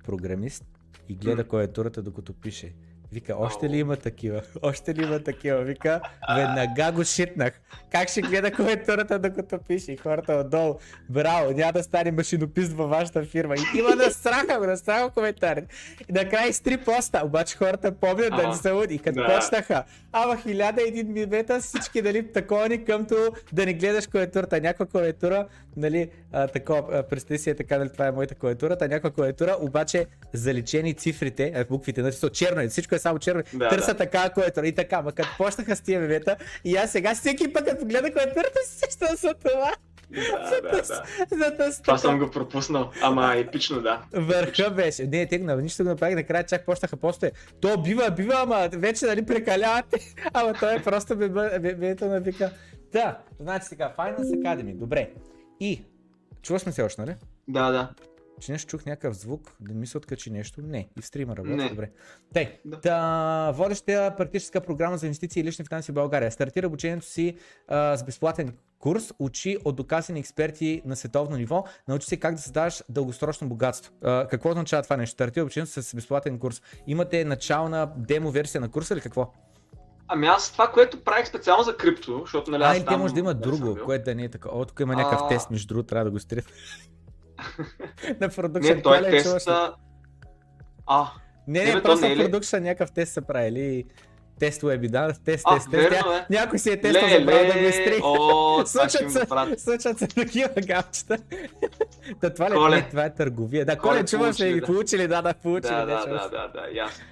програмист, и гледа кой е турата, докато пише. Вика, още ли има такива? [LAUGHS] Още ли има такива? Вика, веднага го шитнах. Как ще гледа кой е турата, докато пише? И хората отдолу. Браво, няма да стане машинопис във вашата фирма. И има да страха да страха коментари. И накрая с три поста, обаче хората помнят да Ага. не са луди. И като Да. почнаха, ама хиляда един мимета, всички дали таковани къмто да не гледаш клавиатурата. Някаква клавиатура, нали, а, такова, представи си е така, нали, това е моята клавиатура, та някаква клавиатура, обаче заличени цифрите, а, буквите, нали, са черно, е, всичко е само черно, Да, търса да. така клавиатура и така, ма като почнаха с тия мимета, и аз сега всеки път като гледа клавиатурата си сещам за това. Да, да, да. За тази Това съм го пропуснал. Ама епично, да. Върха беше. Не, те на нищо го направих, накрая чак почнаха после. То бива, бива, ама вече нали прекалявате. Ама той е просто бебето на вика. Да, значи сега, Finance Academy, добре. И, чуваш ме се още, нали? Да, да. Че нещо чух някакъв звук, да ми се откачи нещо. Не, и в стрима работи, Не. добре. Тъй, Да. да. водеща практическа програма за инвестиции и лични финанси в България. Стартира обучението си а, с безплатен курс, учи от доказани експерти на световно ниво, научи се как да създаваш дългосрочно богатство. А, какво означава това нещо? Стартира обучението с безплатен курс. Имате начална демо версия на курса или какво? Ами аз това, което правих специално за крипто, защото нали А, аз те там може да има друго, което да не е така. О, тук има някакъв А. тест, между другото, трябва да го стрит. [LAUGHS] на продукшн Не, той е теста... А, Не, Не, не, просто не е ли? продукшн някакъв тест са правили. Тест уеби, да, тест, тест, А, тест. верно Тя- е. Някой си е тестал ле, забрал да го изтри. [LAUGHS] Случат се, случат се такива гавчета. [LAUGHS] Та това ли не, това е търговия. Да, Коле, чуваш ли? получили, да. Да, получили. Да, да, да, да, да, ясно.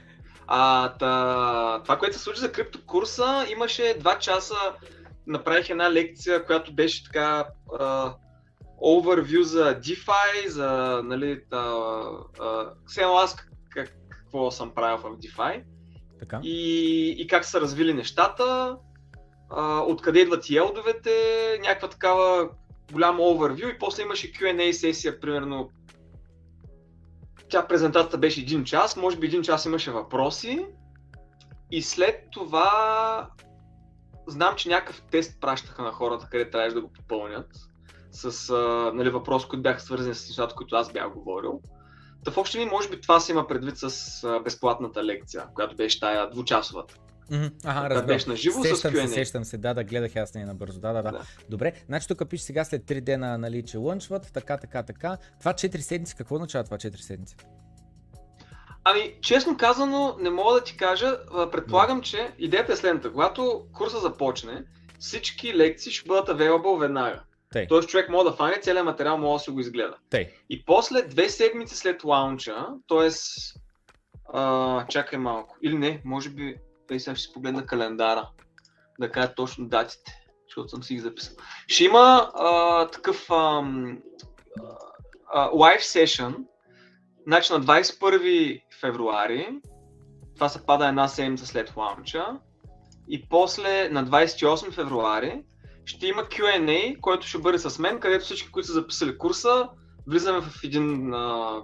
А, та, това, което се случи за криптокурса, имаше два часа, направих една лекция, която беше така а, overview за DeFi, за, нали, а, все едно аз как, какво съм правил в DeFi Така. и, и как са развили нещата, а, откъде идват елдовете, някаква такава голям overview и после имаше Q&A сесия, примерно тя презентацията беше един час, може би един час имаше въпроси и след това знам, че някакъв тест пращаха на хората, къде трябваше да го попълнят с а, нали, въпроси, които бяха свързани с нещата, които аз бях говорил. Та в общи линии, може би това се има предвид с а, безплатната лекция, която беше тая двучасовата. Ага, разбрах. беше на живо с Сещам се, Q&A. сещам се, да, да, гледах аз нея набързо, да, да, да. Да. Добре, значи тук пише сега след 3 дена, нали, че лънчват, така, така, така. Това 4 седмици, какво означава това 4 седмици? Ами, честно казано, не мога да ти кажа. Предполагам, че идеята е следната. Когато курса започне, всички лекции ще бъдат available веднага. Тъй, Тоест човек може да фане целият материал, може да си го изгледа. тъй. И после две седмици след лаунча, т.е. чакай малко, или не, може би, тъй сега ще си погледна календара, да кажа точно датите, защото съм си ги записал. Ще има а, такъв ам, а, значи на 21 февруари, това се пада една седмица след лаунча, и после на 28 февруари ще има Q&A, който ще бъде с мен, където всички, които са записали курса, влизаме в един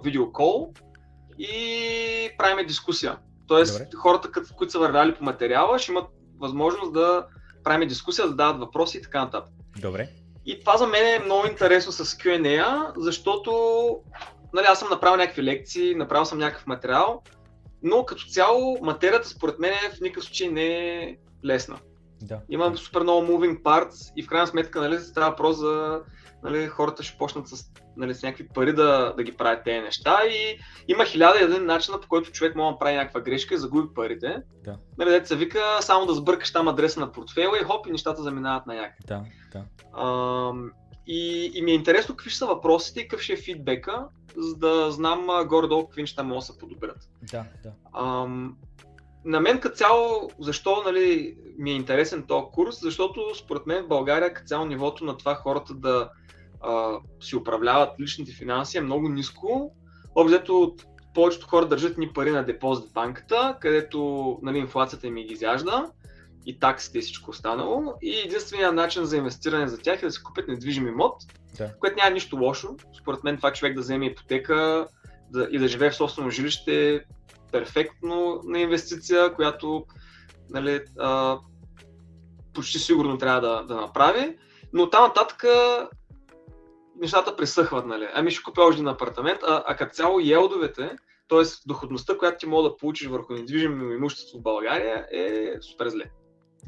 видеокол и правим дискусия. Тоест, Добре. хората, като- които са вървяли по материала, ще имат възможност да правим дискусия, да дават въпроси и така нататък. Добре. И това за мен е много интересно с Q&A, защото нали, аз съм направил някакви лекции, направил съм някакъв материал, но като цяло материята според мен в никакъв случай не е лесна. Да. Има супер много moving parts и в крайна сметка нали, става въпрос за нали, хората ще почнат с, нали, с някакви пари да, да ги правят тези неща и има хиляда и един начина по който човек може да прави някаква грешка и загуби парите. Да. Нали, се вика само да сбъркаш там адреса на портфела и хоп и нещата заминават на някъде. Да, да. Ам, И, и ми е интересно какви ще са въпросите и какъв ще е фидбека, за да знам горе-долу какви неща могат да се подобрят. Да, да. Ам, на мен като цяло, защо нали, ми е интересен този курс? Защото според мен в България като цяло нивото на това хората да а, си управляват личните финанси е много ниско. Обзето повечето хора държат ни пари на депозит в банката, където нали, инфлацията им ги изяжда и таксите и всичко останало. И единственият начин за инвестиране за тях е да си купят недвижим имот, Да. което няма нищо лошо. Според мен това човек да вземе ипотека да, и да живее в собствено жилище перфектно на инвестиция, която нали, а, почти сигурно трябва да, да направи. Но там нататък нещата пресъхват. Нали. Ами ще купя още един апартамент, а, а като цяло елдовете, т.е. доходността, която ти мога да получиш върху недвижимо имущество в България е супер зле.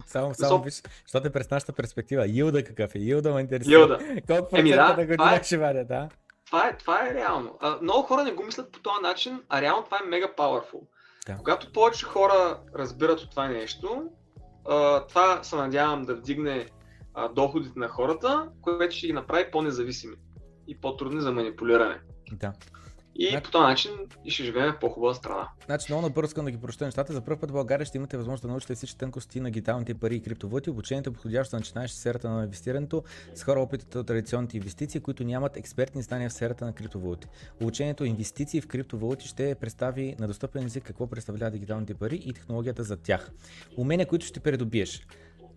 Само, само виж, защото е през нашата перспектива. Йилда какъв е? Йилда ме интересува. Йилда. [LAUGHS] Колко Еми да, на това е. ще вадя, да? Това е, това е реално. А, много хора не го мислят по този начин, а реално това е мега powerful. Да. Когато повече хора разбират от това нещо, а, това се надявам да вдигне а, доходите на хората, което ще ги направи по-независими и по-трудни за манипулиране. Да. И Значи- по този начин и ще живеем в по-хубава страна. Значи много набързо искам да ги прочета нещата. За първ път в България ще имате възможност да научите всички тънкости на дигиталните пари и криптовалути. Обучението е подходящо за начинаещи в сферата на инвестирането с хора опитите от традиционните инвестиции, които нямат експертни знания в сферата на криптовалути. Обучението инвестиции в криптовалути ще представи на достъпен език какво представляват дигиталните пари и технологията за тях. Умения, които ще придобиеш.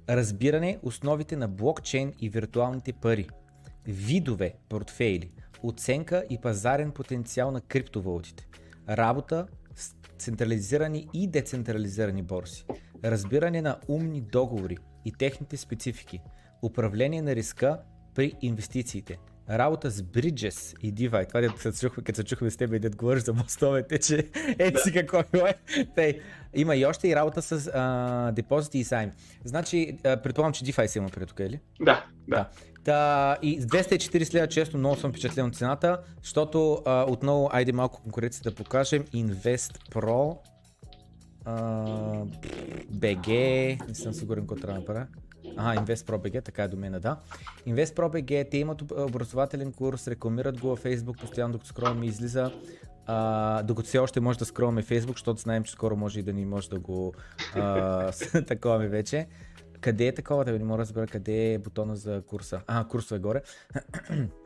Разбиране основите на блокчейн и виртуалните пари. Видове портфейли. Оценка и пазарен потенциал на криптовалутите. Работа с централизирани и децентрализирани борси. Разбиране на умни договори и техните специфики. Управление на риска при инвестициите. Работа с Bridges и DeFi. Това дето се чухме, като се чухме с теб и дед говориш за мостовете, че [LAUGHS] ето си какво е. Тъй, има и още и работа с а, депозити и сайми. Значи, а, предполагам, че DeFi се има пред тук, или? Да, да. Та, и с 240 лева често много съм впечатлен от цената, защото а, отново, айде малко конкуренция да покажем. Invest Pro BG, не съм сигурен какво трябва да направя. Ага, Invest Pro BG, така е домена, да. Invest Pro BG, те имат об- образователен курс, рекламират го във Facebook, постоянно докато скролваме излиза. А, докато все още може да скролваме Facebook, защото знаем, че скоро може и да ни може да го а, [LAUGHS] таковаме вече. Къде е такова? Да не мога да разбера къде е бутона за курса. А, курсът е горе. [CLEARS THROAT]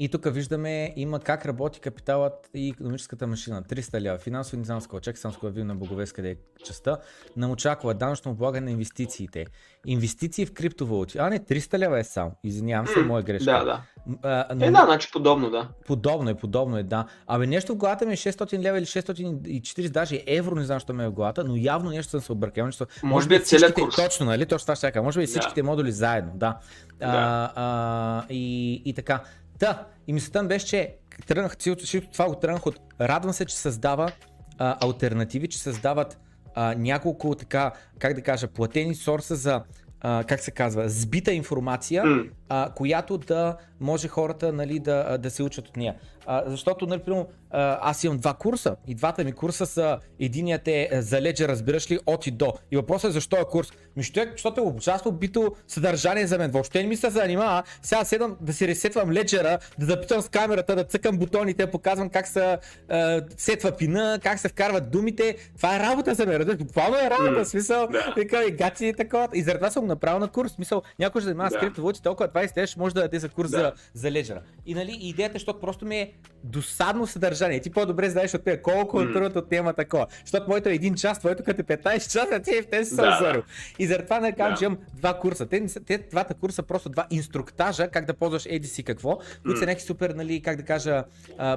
И тук виждаме има как работи капиталът и економическата машина. 300 лева. Финансово не знам с какво. Чакай само с видим на Боговес къде е частта. Нам очаква данъчно облагане на инвестициите. Инвестиции в криптовалути. А не, 300 лева е само. Извинявам се, моя грешка. Да, да. А, но- Е, да, значи подобно, да. Подобно е, подобно е, да. Абе нещо в главата ми е 600 лева или 640, даже евро, не знам, що ме е в главата, но явно нещо съм се объркал. Нещо... Може би е целият всичките- курс. Точно, нали? Точно това ще. Може би и Да. всичките модули заедно, да. А, а, и, и така. Та, и мисълта ми беше, че тръгнах, цялото всичко това го тръгнах от... Радвам се, че създава а, альтернативи, че създават а, няколко така, как да кажа, платени сорса за, а, как се казва, сбита информация, М. а, която да може хората нали, да, да се учат от нея. А, защото, нали, примерно, а, аз имам два курса и двата ми курса са, единият е е за Ledger, разбираш ли, от и до. И въпросът е защо е курс. Ми ще защото е ужасно бито съдържание за мен. Въобще не ми се занимава. Сега седам да си ресетвам Ledger, да запитам с камерата, да цъкам бутоните, показвам как се а, сетва пина, как се вкарват думите. Това е работа за мен? Буквално е работа, смисъл. Така и гати и такова. И заради това съм направил на курс. Смисъл, някой ще занимава с Да. криптовалути, толкова 20 лева ще може да даде за курс за, за Ledger. И нали, идеята е, защото просто ми е досадно съдържание. Ти по-добре знаеш от те колко mm. трудно от тема такова. Защото моето е един час, твоето като е 15 [LAUGHS] часа, ти в тези си Да, да. И заради това не казвам, Да. че имам два курса. Те, са- те двата курса просто два инструктажа, как да ползваш еди си какво, които са М. някакви супер, нали, как да кажа,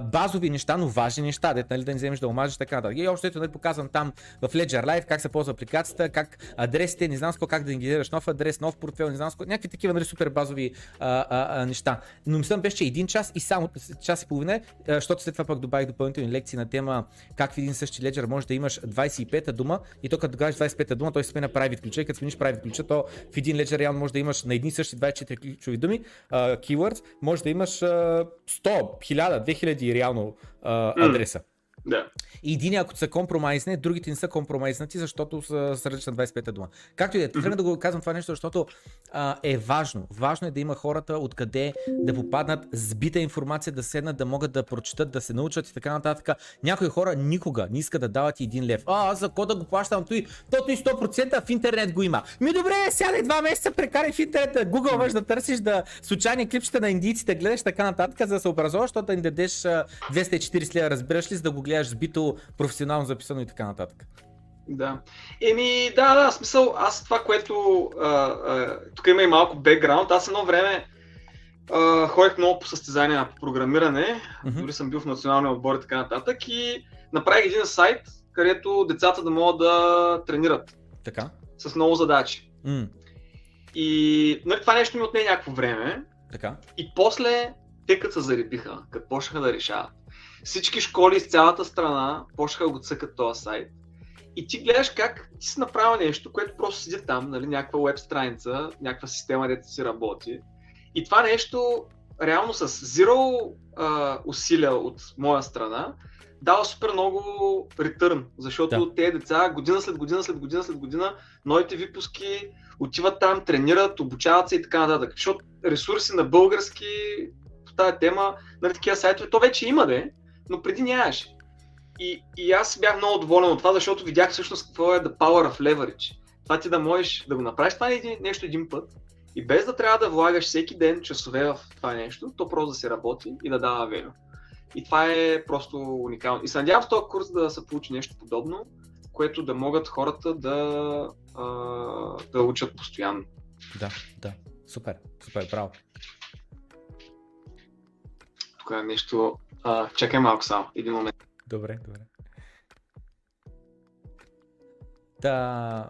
базови неща, но важни неща, дет, нали, да не вземеш да омажеш така нататък. И общо ето нали, показвам там в Ledger Live как се ползва апликацията, как адресите, не знам с какво, как да генерираш нов адрес, нов портфел, не знам с какво, някакви такива нали, супер базови а, а, а, неща. Но мислям беше, че един час и само час и половина, а, защото след това пък добавих допълнителни лекции на тема как в един същи Ledger може да имаш 25-та дума и то като добавиш 25-та дума, той се сменя private ключа и като смениш private ключа, то в един Ledger реално може да имаш на едни същи 24 ключови думи, keywords, може да имаш а, 100, 1000, 2000 реално адреса. Да. И един, ако са компромайзни, другите не са компромайзнати, защото са с различна 25-та дума. Както и да е, трябва да го казвам това нещо, защото а, е важно. Важно е да има хората откъде да попаднат сбита информация, да седнат, да могат да прочитат, да се научат и така нататък. Някои хора никога не искат да дават и един лев. А, аз за какво да го плащам той? Тото и 100% в интернет го има. Ми добре, сядай два месеца, прекарай в интернет, да гугълваш, да търсиш да случайни клипчета на индийците, гледаш така нататък, за да се образуваш, защото да ни дадеш 240 лева, разбираш ли, за да го гледаш сбито, професионално записано и така нататък. Да. Еми, да, да, смисъл, аз това, което а, а, тук има и малко бекграунд, аз едно време а, ходих много по състезания по програмиране, mm-hmm. дори съм бил в националния отбор и така нататък и направих един сайт, където децата да могат да тренират. Така. С много задачи. Mm. И нали, това нещо ми отне някакво време. Така. И после те като се заребиха, като почнаха да решават. Всички школи из цялата страна почнаха да го цъкат този сайт. И ти гледаш как ти си направил нещо, което просто седи там, нали, някаква веб страница, някаква система, дето си работи. И това нещо, реално с zero а, усилия от моя страна, дава супер много ретърн, защото да. тези деца година след година, след година, след година, новите випуски отиват там, тренират, обучават се и така нататък. Защото ресурси на български в тази тема, нали, такива сайтове, то вече има, де, но преди нямаше. И, и аз бях много доволен от това, защото видях всъщност какво е the power of leverage. Това ти да можеш да го направиш това нещо един път и без да трябва да влагаш всеки ден часове в това нещо, то просто да се работи и да дава велю. И това е просто уникално. И се надявам в този курс да се получи нещо подобно, което да могат хората да, а, да учат постоянно. Да, да. Супер, супер, браво. Тук е нещо... А, чакай малко само, един момент. Добре, добре. Та,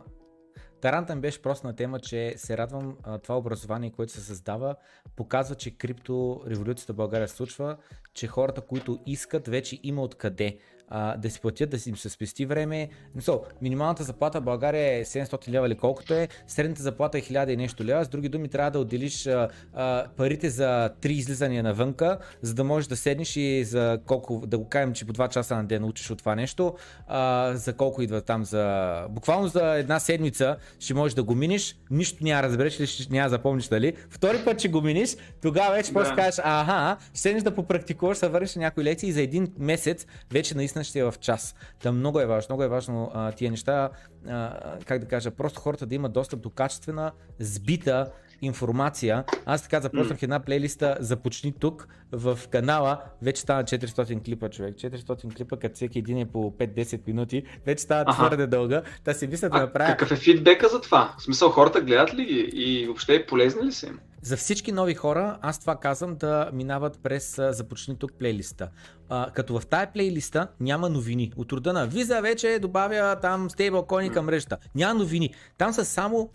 Тарантън беше просто на тема, че се радвам това образование, което се създава, показва, че крипто революцията в България случва, че хората, които искат, вече има откъде а, да си платят, да си им се спести време. So, минималната заплата в България е 700 лева или колкото е, средната заплата е 1000 и нещо лева. С други думи, трябва да отделиш а, а, парите за 3 излизания навънка, за да можеш да седнеш и за колко, да го кажем, че по 2 часа на ден учиш от това нещо, а, за колко идва там за... Буквално за една седмица ще можеш да го миниш, нищо няма разбереш или ще няма запомниш, дали. Втори път, че го миниш, тогава вече да. после кажеш, аха, ще да попрактикуваш, да върнеш някои лекции и за един месец вече наистина ще е в час. Та много е важно, много е важно а, тия неща, а, как да кажа, просто хората да имат достъп до качествена, сбита информация. Аз така започнах mm. една плейлиста Започни тук в канала. Вече стана 400 клипа, човек. 400 клипа, като всеки един е по 5-10 минути. Вече става ага. твърде дълга. Та си мисля да направя. Какъв е фидбека за това? В смисъл, хората гледат ли ги и въобще полезни ли са им? За всички нови хора, аз това казвам да минават през Започни тук плейлиста. А, като в тая плейлиста няма новини. От рода на Виза вече добавя там стейблкоини към мрежата. Няма новини. Там са само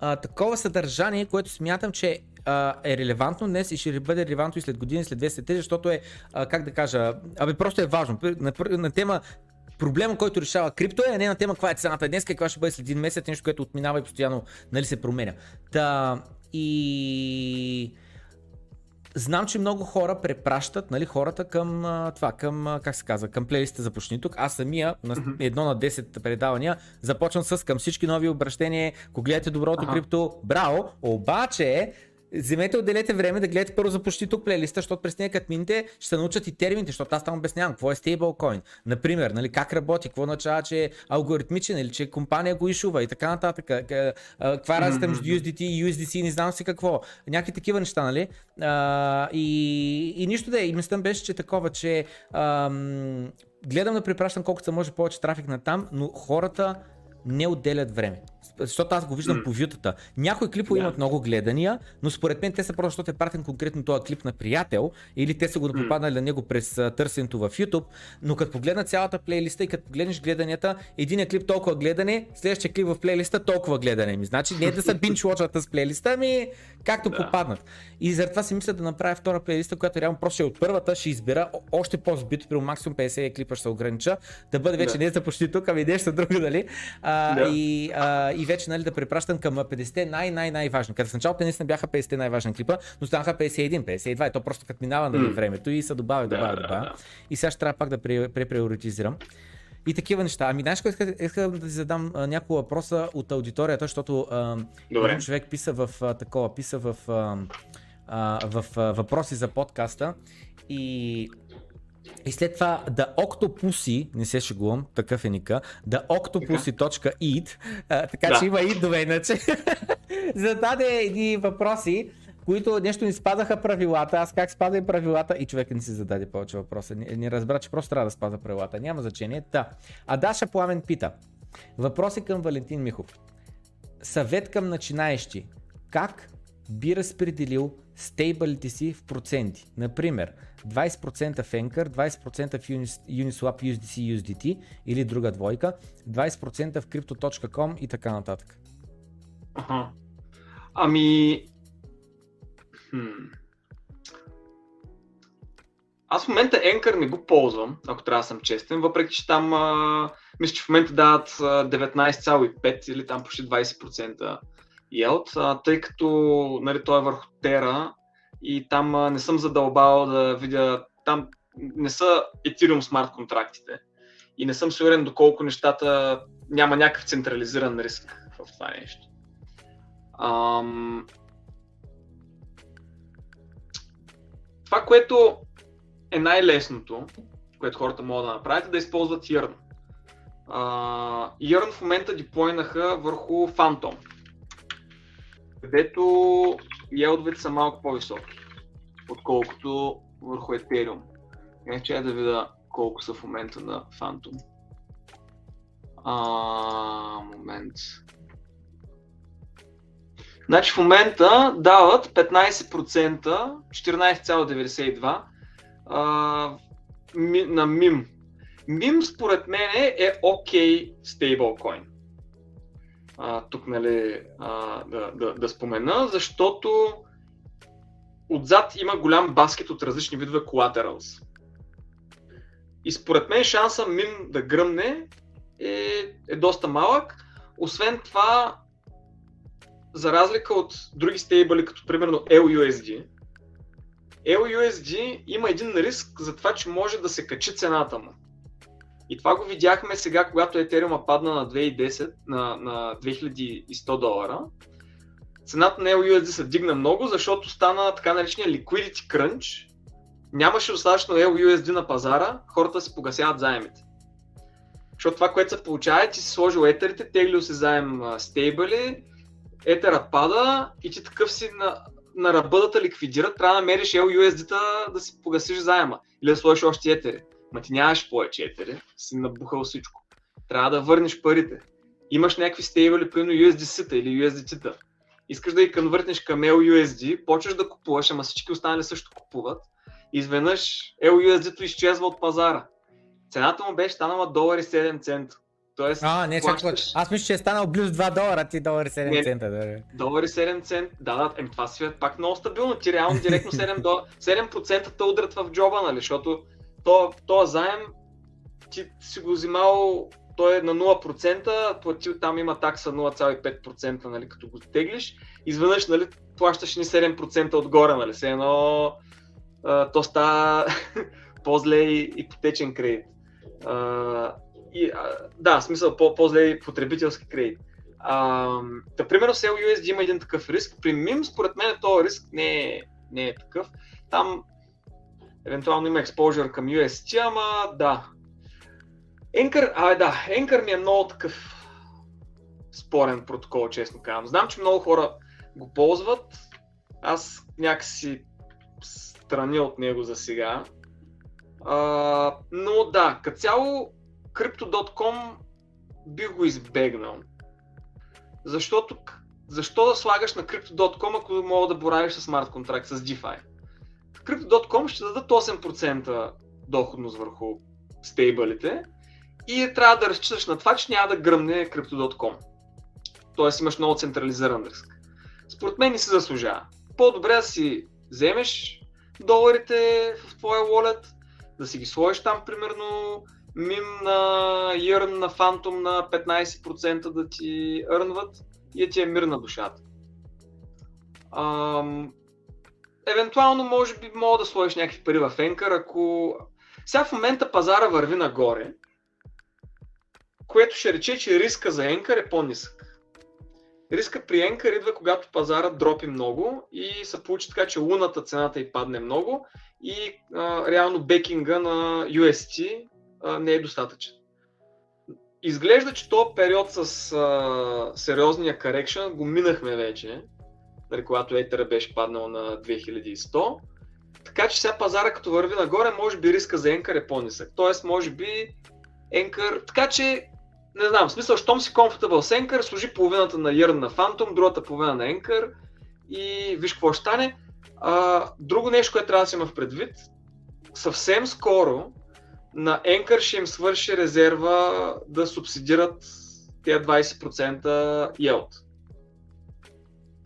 а, такова съдържание, което смятам, че а, е релевантно днес и ще бъде релевантно и след години, след 200 тези, защото е, а, как да кажа, абе просто е важно. На, на тема проблема, който решава крипто е, а не на тема каква е цената днес, каква ще бъде след един месец, нещо, което отминава и постоянно нали, се променя. Та, и знам, че много хора препращат нали, хората към това, към, как се казва, към плейлиста Започни тук. Аз самия на едно на 10 предавания започвам с към всички нови обращения, ако гледате доброто ага. крипто, браво, обаче вземете, отделете време да гледате първо за почти тук плейлиста, защото през нея като минете ще се научат и термините, защото аз там обяснявам какво е стейблкоин. Например, нали, как работи, какво означава, че е алгоритмичен или че компания го изшува и така нататък. Каква е разлика между USDT и USDC, не знам си какво. Някакви такива неща, нали? А, и, и нищо да е. И мислям беше, че такова, че ам, гледам да препращам колкото се може повече трафик на там, но хората не отделят време защото аз го виждам mm. по вютата. Някои клипове yeah. имат много гледания, но според мен те са просто, защото е пратен конкретно този клип на приятел или те са го попаднали mm. на него през търсенето в YouTube, но като погледна цялата плейлиста и като погледнеш гледанията, един е клип толкова гледане, следващия клип в плейлиста толкова гледане ми. Значи не е да са бинч с плейлиста, ами както yeah. попаднат. И заради това си мисля да направя втора плейлиста, която реално просто е от първата, ще избера още по-збито, при максимум 50 клипа ще се огранича, да бъде вече yeah. не за почти тук, ами нещо друго, дали. А, yeah. и, а, и вече нали, да препращам към 50 най-най-най-важни. Като в началото наистина бяха 50 най-важни клипа, но станаха 51, 52 и то просто като минава нали, времето и се добавя, добавя, добавя. И сега ще трябва пак да преприоритизирам. И такива неща. Ами, знаеш, искам, искам да ти задам а, няколко въпроса от аудиторията, защото а, един човек писа в а, такова, писа в, а, а, в а, въпроси за подкаста и и след това The Octopussy, не се шегувам, такъв е ника, TheOctopussy.eat, така да. че има идове иначе, [LAUGHS] зададе едни въпроси, които нещо ни спадаха правилата, аз как спада и правилата и човек не си зададе повече въпроса, не, не разбра, че просто трябва да спаза правилата, няма значение. Та. А Даша Пламен пита, въпроси към Валентин Михов. Съвет към начинаещи. Как би разпределил стейбълите си в проценти? Например, 20% в Anchor, 20% в Uniswap USDC USDT или друга двойка, 20% в Crypto.com и така нататък. Ага. Ами, хм. Аз в момента Anchor не го ползвам, ако трябва да съм честен, въпреки че там а, мисля, че в момента дават 19,5 или там почти 20% yield, а, тъй като нали, той е върху Тера и там а, не съм задълбал да видя, там не са Ethereum смарт контрактите и не съм сигурен доколко нещата няма някакъв централизиран риск в това нещо. Ам... Това, което е най-лесното, което хората могат да направят, е да използват Yearn. Uh, Yearn в момента диплойнаха върху Phantom, където елдовете са малко по-високи, отколкото върху Ethereum. Не че да видя колко са в момента на Phantom. А, момент. Значи в момента дават 15%, 14,92 на MIM. MIM според мен е окей okay стейблкоин. Тук нали, а, да, да, да спомена, защото отзад има голям баскет от различни видове collaterals. И според мен шанса MIM да гръмне е, е доста малък. Освен това, за разлика от други стейбъли, като примерно LUSD, LUSD има един риск за това, че може да се качи цената му. И това го видяхме сега, когато Ethereum падна на 2010, на, на 2100 долара. Цената на LUSD се дигна много, защото стана така наречения liquidity crunch. Нямаше достатъчно LUSD на пазара, хората се погасяват заемите. Защото това, което се получава е, ти си сложил етерите, теглил си заем стейбъли, етера пада и ти такъв си на, на ръба да ликвидира, трябва да намериш LUSD-та да си погасиш заема или да сложиш още етери. Ма ти нямаш повече етери, си набухал всичко. Трябва да върнеш парите. Имаш някакви стейбли, примерно USDC-та или USDT-та. Искаш да ги конвъртнеш към LUSD, почваш да купуваш, ама всички останали също купуват. Изведнъж LUSD-то изчезва от пазара. Цената му беше станала долари 7 цента. Тоест, а, не, плащаш... Аз мисля, че е станал близо 2 долара, ти долари 7 не, цента. Да. Долари 7 цента, да, да, ем, това си е пак много стабилно. Ти реално директно 7, до... 7% те удрят в джоба, нали, защото то, то заем ти си го взимал, той е на 0%, платил, там има такса 0,5%, нали, като го теглиш, изведнъж нали, плащаш ни 7% отгоре, нали, все едно то става [LAUGHS] по-зле и ипотечен кредит. А, и, а, да, смисъл по- по-зле потребителски кредит. А, да, примерно с LUSD има един такъв риск. При MIM, според мен, този риск не е, не е такъв. Там евентуално има exposure към UST, ама да. Anchor, а, да, Anchor ми е много такъв спорен протокол, честно казвам. Знам, че много хора го ползват. Аз някакси страня от него за сега. А, но да, като цяло Crypto.com би го избегнал. Защото защо да слагаш на Crypto.com, ако мога да боравиш с смарт контракт, с DeFi? Crypto.com ще дадат 8% доходност върху стейбълите и трябва да разчиташ на това, че няма да гръмне Crypto.com. Тоест имаш много централизиран риск. Според мен не се заслужава. По-добре да си вземеш доларите в твоя wallet, да си ги сложиш там примерно мим на Yearn на Phantom на 15% да тиърнват и ти е мир на душата. Ам, евентуално, може би, мога да сложиш някакви пари в Anchor, ако... Сега в момента пазара върви нагоре, което ще рече, че риска за Anchor е по-нисък. Риска при Anchor идва, когато пазара дропи много и се получи така, че луната цената й падне много и а, реално бекинга на UST а, не е достатъчен. Изглежда, че този период с а, сериозния correction го минахме вече, нали, когато Етера беше паднал на 2100. Така че сега пазара като върви нагоре, може би риска за Енкър е по-нисък. Тоест, може би Енкър... Така че, не знам, в смисъл, щом си comfortable с Енкър, служи половината на Yearn на Phantom, другата половина на Енкър и виж какво ще стане. А, друго нещо, което трябва да си има в предвид, съвсем скоро на Енкър ще им свърши резерва да субсидират тези 20% yield.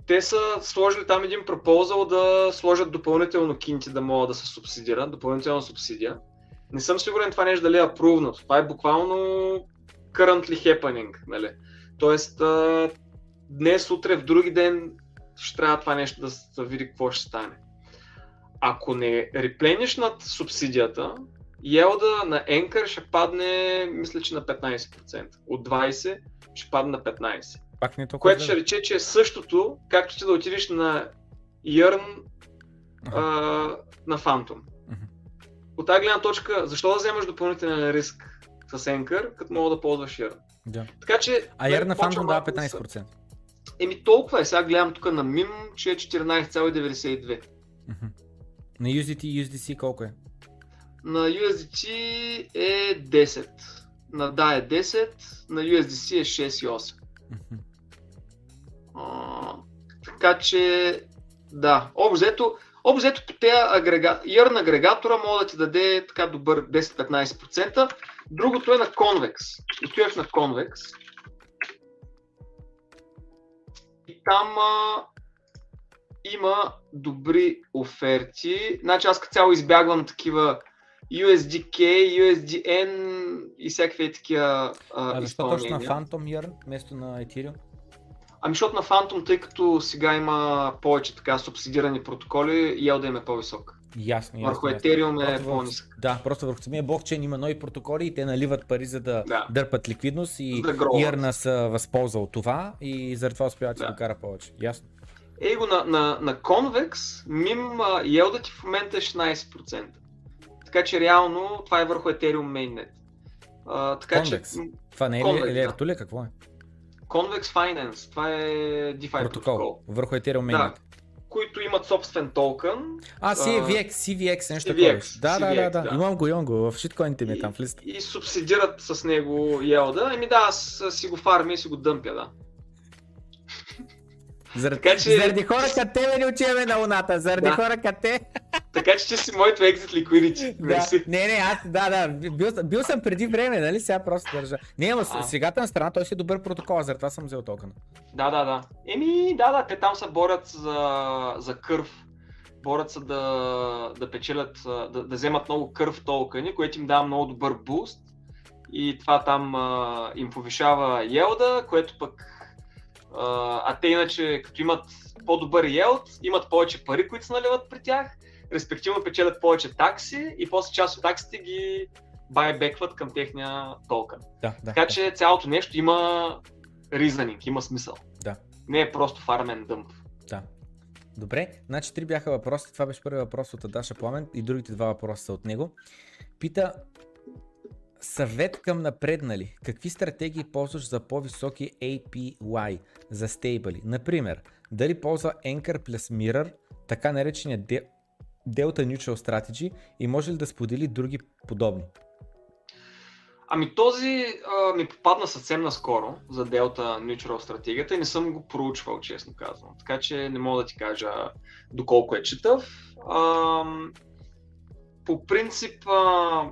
Те са сложили там един пропозал да сложат допълнително кинти да могат да се субсидират, допълнителна субсидия. Не съм сигурен това нещо дали е апрувнато. Това е буквално currently happening. Нали? Тоест, днес, утре, в други ден ще трябва това нещо да се види какво ще стане. Ако не реплениш над субсидията, елда на Anchor ще падне, мисля, че на 15%. От 20 ще падне на 15%. Пак не е толкова Което ще рече, че е същото, както ти да отидеш на Yearn а, на Phantom. От тази гледна точка, защо да вземаш допълнителен риск с Anchor, като мога да ползваш Yearn? Да. Така че... А Yearn на почва Phantom дава малко да се- 15%. Еми толкова е, сега гледам тук на мим, че е 14,92. Мгм. На USDT и USDC колко е? На USDT е 10. На DA е 10, на USDC е 6,8. А, така че, да, обзето, обзето по тези агрега... Агрегатора може да ти даде така добър 10-15%. Другото е на Convex. Отиваш на Convex. И там а, има добри оферти. Значи аз като цяло избягвам такива USDK, USDN и всякакви такива а, А защо точно на изпълнения. Phantom Yearn вместо на Ethereum? Ами защото на Phantom, тъй като сега има повече така субсидирани протоколи, и да им е по-висок. Ясно, ясно. Върху. Ethereum е по-нисък. Да, просто върху самия блокчейн има нови протоколи и те наливат пари за да Да. дърпат ликвидност и Да. Yearn се възползва от това и заради това успява да Да. го кара повече. Ясно. Ей го на, на, на Convex, мим елда ти в момента е 16%. Така че реално това е върху Ethereum Mainnet. А, така Convex. че Това не е Convex, ли да. Layer 2 ли? Какво е? Convex Finance, това е DeFi Протокол. протокол, Върху Ethereum Да. Които имат собствен токен. А, CVX, CVX, нещо CVX. Да, да, CVX, да, да. да. Имам го, имам го. В шиткоините ми е там в листа. и, субсидират с него елда. Еми да, аз си го фармя и си го дъмпя, да. Заради, Така че- заради хора като тебе не отиваме на Луната. Заради Да. хора като те. Така че ти си моето exit liquidity. Да. Мерси. Не, не, аз, да, да, бил, бил съм преди време, нали? Сега просто държа. Не, ама А. сегата на страна той си е добър протокол, заради това съм взел токена. Да, да, да. Еми, да, да, те там се борят за, за кърв. Борят се да, да печелят, да, да вземат много кърв токени, което им дава много добър буст. И това там а, им повишава елда, което пък... А, а те иначе, като имат по-добър елд, имат повече пари, които се наливат при тях, респективно печелят повече такси и после част от таксите ги байбекват към техния токен. Да, да. Така да. че цялото нещо има reasoning, има смисъл. Да. Не е просто фармен дъмп. Да. Добре, значи три бяха въпросите. Това беше първият въпрос от Адаша Пламен и другите два въпроса са от него. Пита, съвет към напреднали. Какви стратегии ползваш за по-високи APY, за стейбъли? Например, дали ползва Anchor плюс Mirror, така наречения Delta Neutral Strategy и може ли да сподели други подобни? Ами този а, ми попадна съвсем наскоро за Delta Neutral стратегията и не съм го проучвал, честно казвам. Така че не мога да ти кажа доколко е читав. Ам, по принцип а,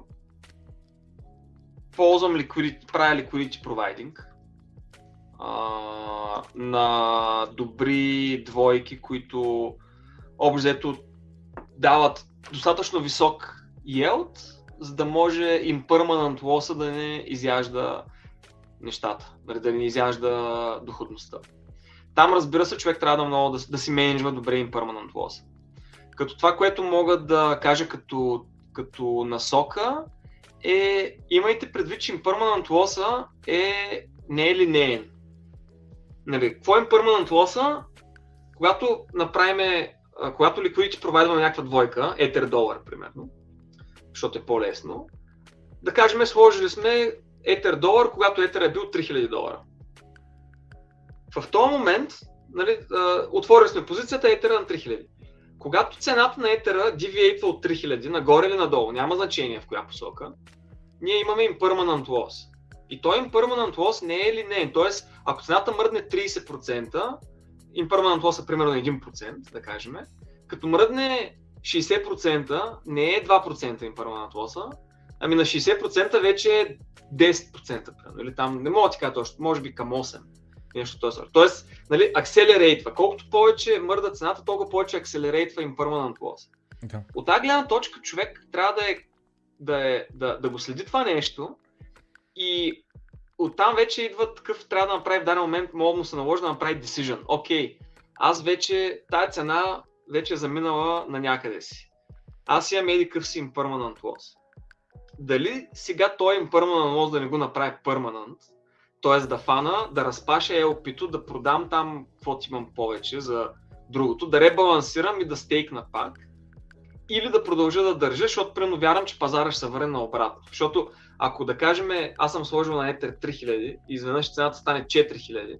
ползвам liquidity, правя liquidity providing а, на добри двойки, които общо дават достатъчно висок yield за да може impermanent loss да не изяжда нещата, нали, да не изяжда доходността. Там разбира се, човек трябва да много да, да си менеджва добре impermanent loss. Като това, което мога да кажа като, като насока е, имайте предвид, че impermanent loss е не е линейен. Нали, какво е impermanent loss? Когато направиме, когато ликвидите провайдваме някаква двойка, етер долар, примерно, защото е по-лесно, да кажем, сложили сме етер долар, когато етер е бил 3000 долара. В този момент, нали, отворили сме позицията етера на 3000. Когато цената на етера девиейтва от 3000, нагоре или надолу, няма значение в коя посока, ние имаме impermanent loss. И той impermanent loss не е линейен. Тоест, ако цената мръдне 30%, impermanent loss е примерно 1%, да кажем, като мръдне 60%, не е 2% impermanent loss, ами на 60% вече е 10%. Нали? Там не мога да ти кажа точно, може би към 8%. Нещо този сорт. Тоест, нали, акселерейтва. Колкото повече мърда цената, толкова повече акселерейтва impermanent loss. Да. От тази гледна точка човек трябва да, е, да, е, да, да го следи това нещо и оттам вече идва такъв, трябва да направи в даден момент, мога се наложи да направи decision. Окей, okay, аз вече, тая цена вече е заминала на някъде си. Аз имам еди къв си impermanent loss. Дали сега той impermanent loss да не го направи permanent, т.е. да фана, да разпаша LP-то, да продам там каквото имам повече за другото, да ребалансирам и да стейкна пак, или да продължа да държа, защото прено вярвам, че пазара ще се върне наобратно. Защото ако да кажем, аз съм сложил на Ether 3000 и изведнъж цената стане 4000,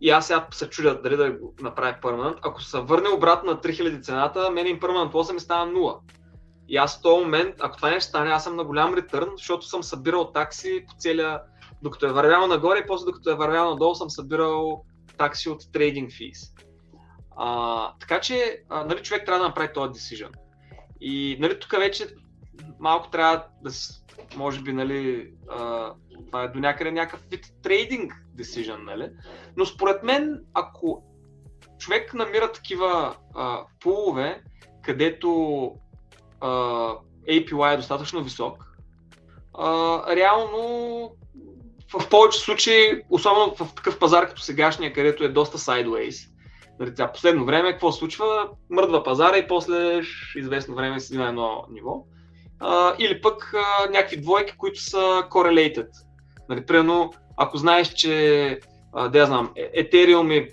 и аз сега се чудя дали да го направя перманент, ако се върне обратно на 3000 цената, мен им перманент 8 ми става 0. И аз в този момент, ако това не стане, аз съм на голям ретърн, защото съм събирал такси по целия, докато е вървял нагоре и после докато е вървял надолу съм събирал такси от трейдинг физ. Така че, а, нали, човек трябва да направи този decision. И нали, тук вече малко трябва да може би, нали, а, това е до някъде някакъв вид трейдинг decision, нали? Но според мен, ако човек намира такива а, пулове, където а, APY е достатъчно висок, а, реално в повече случаи, особено в такъв пазар като сегашния, където е доста sideways, нали, тя последно време, какво случва? Мърдва пазара и после известно време си на едно ниво а, или пък а, някакви двойки, които са correlated. Нали, примерно, ако знаеш, че а, да я знам, е, Ethereum и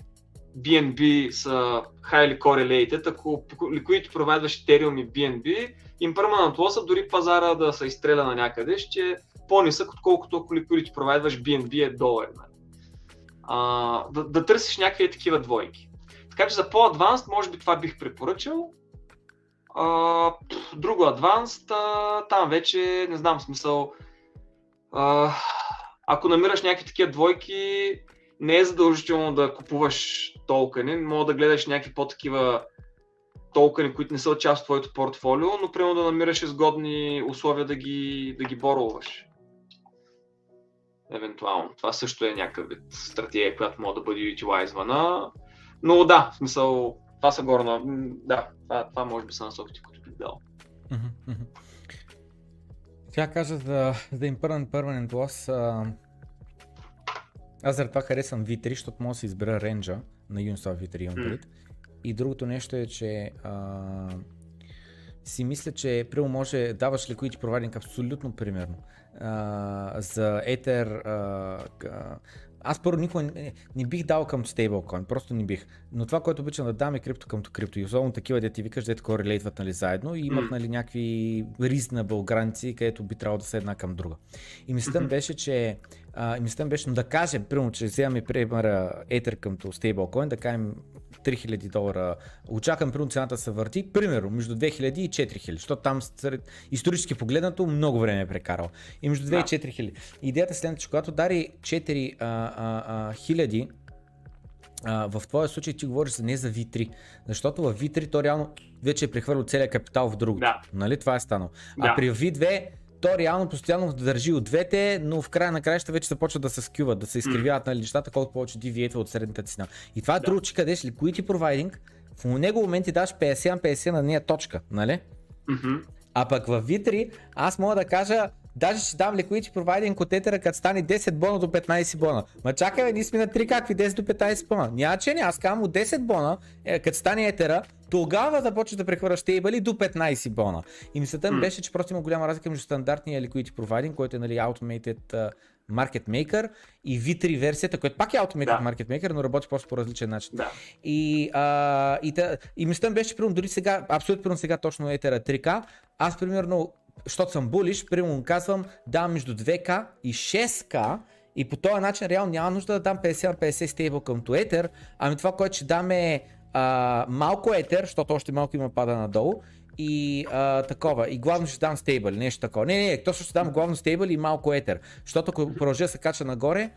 BNB са highly correlated, ако ликвидите провайдваш Ethereum и BNB, impermanent loss дори пазара да се изстреля на някъде, ще по-нисък, отколкото ако ликвидите провайдваш BNB е долар. Нали. А, да, да търсиш някакви такива двойки. Така че за по-адванст, може би това бих препоръчал, а, друго Advanced, а, там вече не знам смисъл. А, ако намираш някакви такива двойки, не е задължително да купуваш токени, мога да гледаш някакви по-такива токени, които не са част от твоето портфолио, но примерно да намираш изгодни условия да ги, да ги боролваш. Евентуално. Това също е някакъв вид стратегия, която може да бъде utiliзвана. Но да, в смисъл, това са горна. Да, това, това може би са насоките, които бих дал. Тя каза за, за Impermanent Permanent Loss. А... Аз заради това харесвам V3, защото мога да избера ренджа на Uniswap V3 имам mm. И другото нещо е, че а, си мисля, че прямо може, даваш liquidity providing абсолютно примерно. А, за Ether, а, аз първо никога не, не бих дал към стейблкоин, просто не бих. Но това, което обичам да дам е крипто към крипто. И особено такива, де ти викаш, дете корелейтват нали, заедно и имат нали, някакви reasonable граници, където би трябвало да са една към друга. И мислята беше, че а, мислята беше, но да кажем, примерно, че вземаме примера Ether към стейблкоин, да кажем 3000 долара, очаквам примерно цената се върти, примерно между 2000 и 4000, защото там исторически погледнато много време е прекарал. И между 2 и 4000. Идеята е следната, че когато дари 4000 в твоя случай ти говориш за не за V3, защото в V3 то реално вече е прехвърлил целият капитал в другото. Да. Нали? Това е станало. Да. А при V2 то реално постоянно държи от двете, но в края на краища вече започва да се скюват, да се изкривяват нали, нещата, колкото повече deviate от средната цена. И това е да. друго, че къдеш liquidity providing, в него момент ти даш 50 на 50 на нея точка, нали? Mm-hmm. А пък в Витри аз мога да кажа, даже ще дам liquidity providing от етера, като стане 10 бона до 15 бона. Ма чакай, бе, ние сме на 3 какви 10 до 15 бона. Няма че не, аз казвам от 10 бона, е, като стане етера, тогава започваш да прехвърляш стейбъли до 15 бона. И мисълта ми беше, че просто има голяма разлика между стандартния liquidity providing, който е нали, automated Market Maker и V3 версията, която пак е Automated да. Market Maker, но работи просто по различен начин. Да. И, а, и, та, и мисля, беше, примерно, дори сега, абсолютно сега точно Етера 3K, аз примерно, защото съм булиш, примерно казвам, давам между 2K и 6K, и по този начин реално няма нужда да дам 50 на 50 стейбъл към Ether, ами това, което ще дам е а, малко етер, защото още малко има пада надолу и а, такова. И главно ще дам стейбъл, нещо такова. Не, не, точно ще дам главно стейбъл и малко етер. Защото ако продължа се кача нагоре,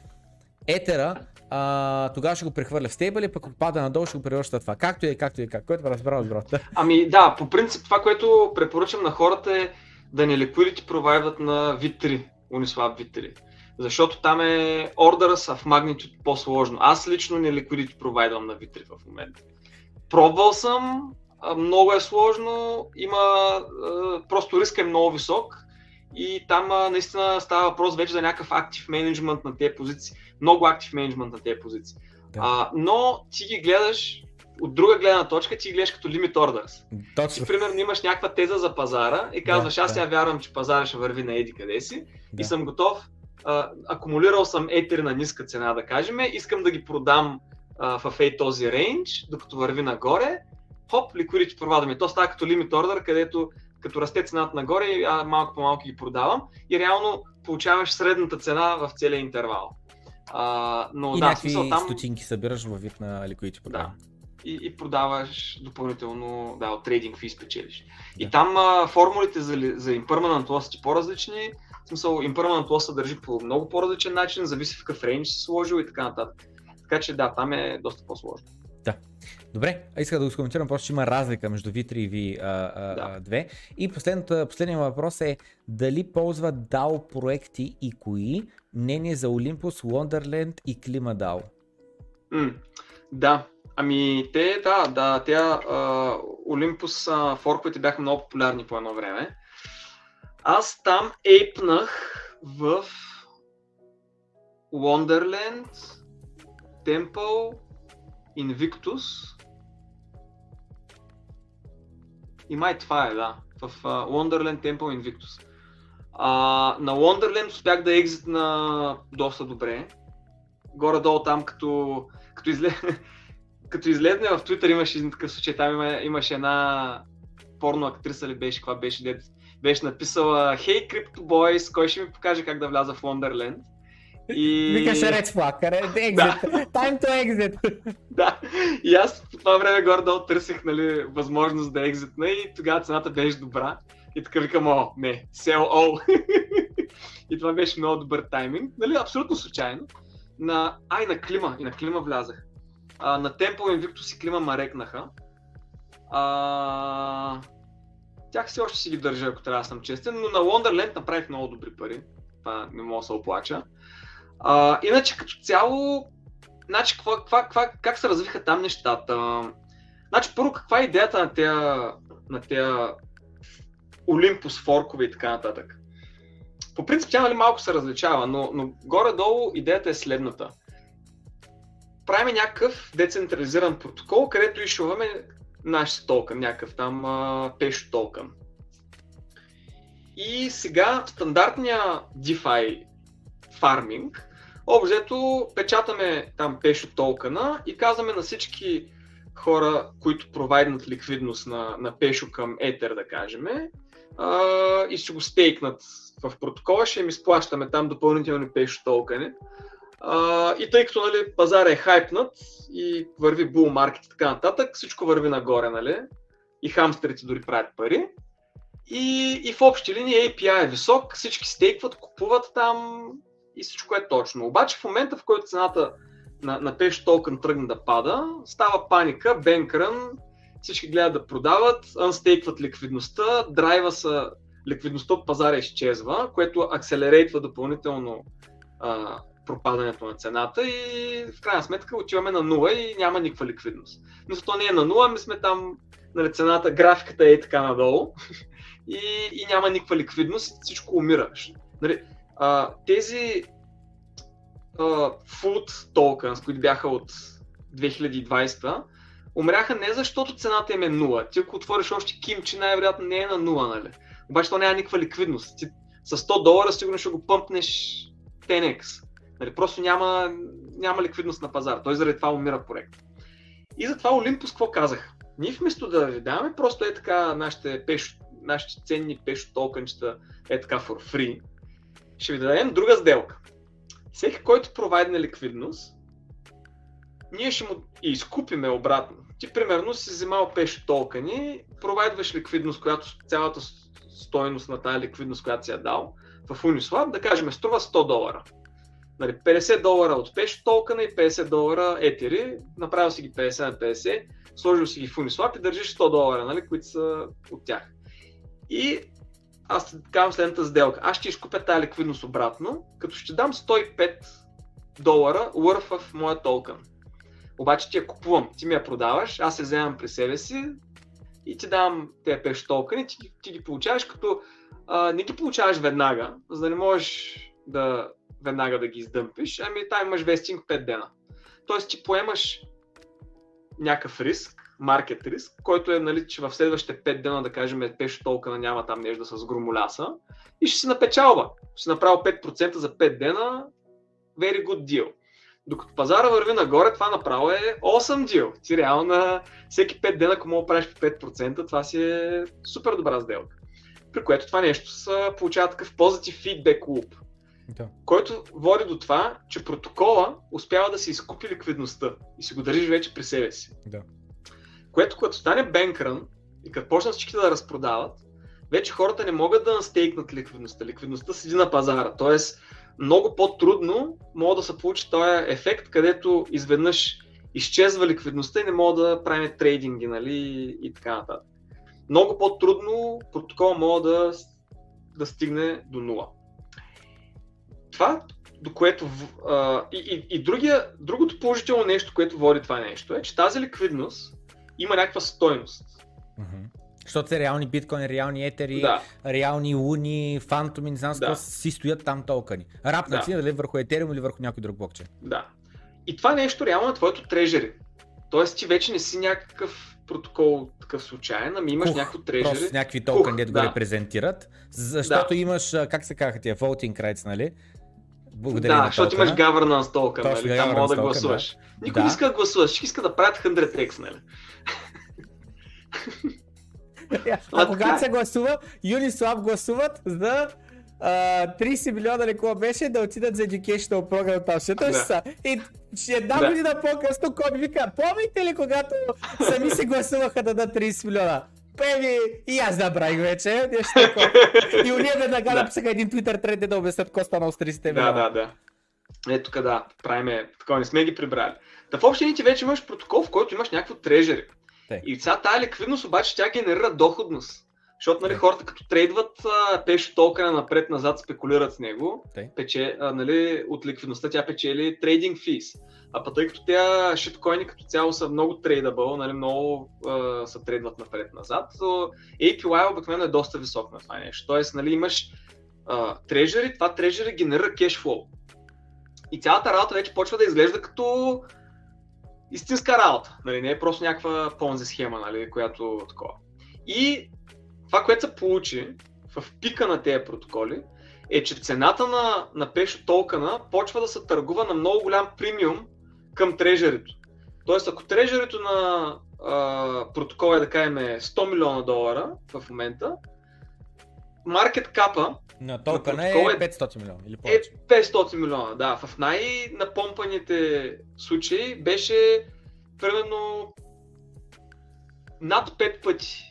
етера, а, тогава ще го прехвърля в стейбъл и пък ако пада надолу ще го превръща това. Както е, както е, как. Който разбрал, разбрал. Ами да, по принцип това, което препоръчам на хората е да не liquidity провайдат на V3, Uniswap V3. Защото там е ордера са в магнитуд по-сложно. Аз лично не liquidity провайдвам на V3 в момента. Пробвал съм, много е сложно, има, просто риска е много висок и там наистина става въпрос вече за някакъв актив менеджмент на тези позиции, много актив менеджмент на тези позиции. Да. А, но ти ги гледаш от друга гледна точка, ти гледаш като limit orders. Точно. Ти, примерно, имаш някаква теза за пазара и казваш, да, аз сега да. вярвам, че пазара ще върви на еди къде си да. и съм готов, а, акумулирал съм етери на ниска цена, да кажем, искам да ги продам а, в ей този рейндж, докато върви нагоре хоп, ликвидити провадаме. То става като лимит ордер, където като расте цената нагоре, а малко по малко ги продавам и реално получаваш средната цена в целия интервал. А, но, и да, някакви смисъл, там... стотинки събираш във вид на ликвидити програма. Да. И, и продаваш допълнително, да, от трейдинг фи спечелиш. Да. И там а, формулите за, за impermanent loss са по-различни. В смисъл, impermanent loss се държи по много по-различен начин, зависи в какъв рейндж си сложил и така нататък. Така че да, там е доста по-сложно. Да. Добре, иска да го скоментирам, просто че има разлика между V3 и V2. Да. И последният въпрос е дали ползват DAO проекти и кои? Мнение за Olympus, Wonderland и ClimaDAO. Mm, да, ами те, да, да, те uh, форковете бяха много популярни по едно време. Аз там ейпнах в Wonderland, Temple, Invictus. И май това е, да. В uh, Wonderland Temple Invictus. Uh, на Wonderland успях да екзитна доста добре. Горе-долу там, като, като, изле... [LAUGHS] като излезне в Twitter имаше един такъв случай, там има, имаше една порно актриса ли беше, каква беше, дет, беше написала Hey Crypto Boys, кой ще ми покаже как да вляза в Wonderland? И... Викаш Red Flag, [LAUGHS] exit, да. time to exit. да, и аз по това време горе-долу търсих нали, възможност да екзитна и тогава цената беше добра. И така викам, о, не, sell all. [LAUGHS] и това беше много добър тайминг, нали, абсолютно случайно. На, ай, на Клима, и на Клима влязах. А, на Tempo Invictus и Клима ма рекнаха. А, тях все още си ги държа, ако трябва да съм честен, но на Wonderland направих много добри пари. Това не мога да се оплача. А, иначе като цяло, значи, каква, каква, каква, как се развиха там нещата? Значи, първо, каква е идеята на тези, на тези Олимпус форкове и така нататък? По принцип, тя нали, малко се различава, но, но горе-долу идеята е следната. Правим някакъв децентрализиран протокол, където изшуваме нашия токен, някакъв там пешо токен. И сега стандартния DeFi фарминг Обзето печатаме там пешо токена и казваме на всички хора, които провайднат ликвидност на, на пешо към етер, да кажем, а, и ще го стейкнат в протокола, ще им изплащаме там допълнителни пешо токени. А, и тъй като нали, пазар е хайпнат и върви бул маркет и така нататък, всичко върви нагоре, нали? И хамстерите дори правят пари. И, и в общи линии API е висок, всички стейкват, купуват там, и всичко е точно. Обаче в момента, в който цената на, на Page Token тръгне да пада, става паника, бенкрън, всички гледат да продават, анстейкват ликвидността, драйва са, ликвидността от пазара изчезва, което акселерейтва допълнително а, пропадането на цената и в крайна сметка отиваме на нула и няма никаква ликвидност. Но то не е на нула, ми сме там, нали, цената, графиката е така надолу [LAUGHS] и, и няма никаква ликвидност, всичко умира. Нали, а, тези а, food tokens, които бяха от 2020, умряха не защото цената им е нула. Ти ако отвориш още кимчи, най-вероятно не е на нула, нали? Обаче то няма никаква ликвидност. Ти с 100 долара сигурно ще го пъмпнеш 10x. Нали, просто няма, няма ликвидност на пазара. Той заради това умира проект. И затова Олимпус какво казах? Ние вместо да ви даваме просто е така нашите, пешо, нашите ценни пешо токенчета е така for free, ще ви дадем друга сделка. Всеки, който провайдне ликвидност, ние ще му изкупиме обратно. Ти примерно си вземал пешо токени, провайдваш ликвидност, която цялата стойност на тази ликвидност, която си е дал в Uniswap, да кажем, струва 100 долара. Нали, 50 долара от пешо токена и 50 долара етери, направил си ги 50 на 50, сложил си ги в Uniswap и държиш 100 долара, нали, които са от тях. И аз казвам следната сделка. Аз ще изкупя тази ликвидност обратно, като ще дам 105 долара worth в моя токен. Обаче ти я купувам, ти ми я продаваш, аз се вземам при себе си и ти давам тези пеш токени, ти, ти ги получаваш като а, не ги получаваш веднага, за да не можеш да веднага да ги издъмпиш, ами там имаш вестинг 5 дена. Тоест ти поемаш някакъв риск, маркет риск, който е, нали, че в следващите 5 дена, да кажем, пешо толкова няма там нещо с громоляса и ще си напечалва. Ще си направил 5% за 5 дена, very good deal. Докато пазара върви нагоре, това направо е 8 deal. Ти реално на всеки 5 дена, ако мога правиш по 5%, това си е супер добра сделка. При което това нещо се получава такъв позитив фидбек луп. Да. Който води до това, че протокола успява да се изкупи ликвидността и си го държиш вече при себе си. Да. Което като стане бенкрън и като почнат всички да разпродават, вече хората не могат да настейкнат ликвидността. Ликвидността седи на пазара. Тоест, много по-трудно може да се получи този ефект, където изведнъж изчезва ликвидността и не мога да правим трейдинги нали, и така нататък. Много по-трудно протокол може да, да стигне до нула. Това, до което. А, и, и, и другия, другото положително нещо, което води това нещо е, че тази ликвидност има някаква стойност. Mm-hmm. Защото са реални биткоини, реални етери, да. реални луни, фантоми, не знам да. си стоят там токени. Рапнати, да. дали върху етериум или върху някой друг блокчейн. Да. И това нещо реално е твоето трежери. Тоест ти вече не си някакъв протокол такъв случайен, ами имаш някакво трежери. Просто някакви токени, дето да. го репрезентират. Защото да. имаш, как се казаха тия, voting rights, нали? Благодаря да, защото имаш governance токен, нали? Там мога да гласуваш. Да. Никой да. не иска да гласува, всички иска да правят 100x, нали? [LAUGHS] а когато се гласува, Uniswap гласуват за Uh, 30 милиона ли какво беше да отидат за educational program там. Ще да. са. И ще една да. година по-късно Коби вика, помните ли когато сами се гласуваха да дадат 30 милиона? Певи, и аз забравих вече, нещо такова. И уния веднага да. написаха един твитър тред да обяснят какво станало с 30 милиона. Да, да, да. Ето тук да, правиме, такова не сме ги прибрали. Та в общи ти вече имаш протокол, в който имаш някакво трежери. Те. И сега тази ликвидност обаче тя генерира доходност. Защото нали, хората като трейдват пешо токена напред-назад спекулират с него, Те. пече, а, нали, от ликвидността тя печели трейдинг физ. А пък тъй като тези шиткоини като цяло са много трейдабъл, нали, много а, са трейдват напред-назад, APY обикновено е доста висок на това нещо. Тоест, нали, имаш трежери, това трежери генерира кешфлоу. И цялата работа вече почва да изглежда като истинска работа. Нали, не е просто някаква понзи схема, нали, която такова. И това, което се получи в пика на тези протоколи, е, че цената на, на Пешо токена почва да се търгува на много голям премиум към трежерито. Тоест, ако трежерито на а, протокола е да кажем 100 милиона долара в момента, маркет капа на токена е 500 милиона или повече. Е 500 милиона, да. В най-напомпаните случаи беше примерно над 5 пъти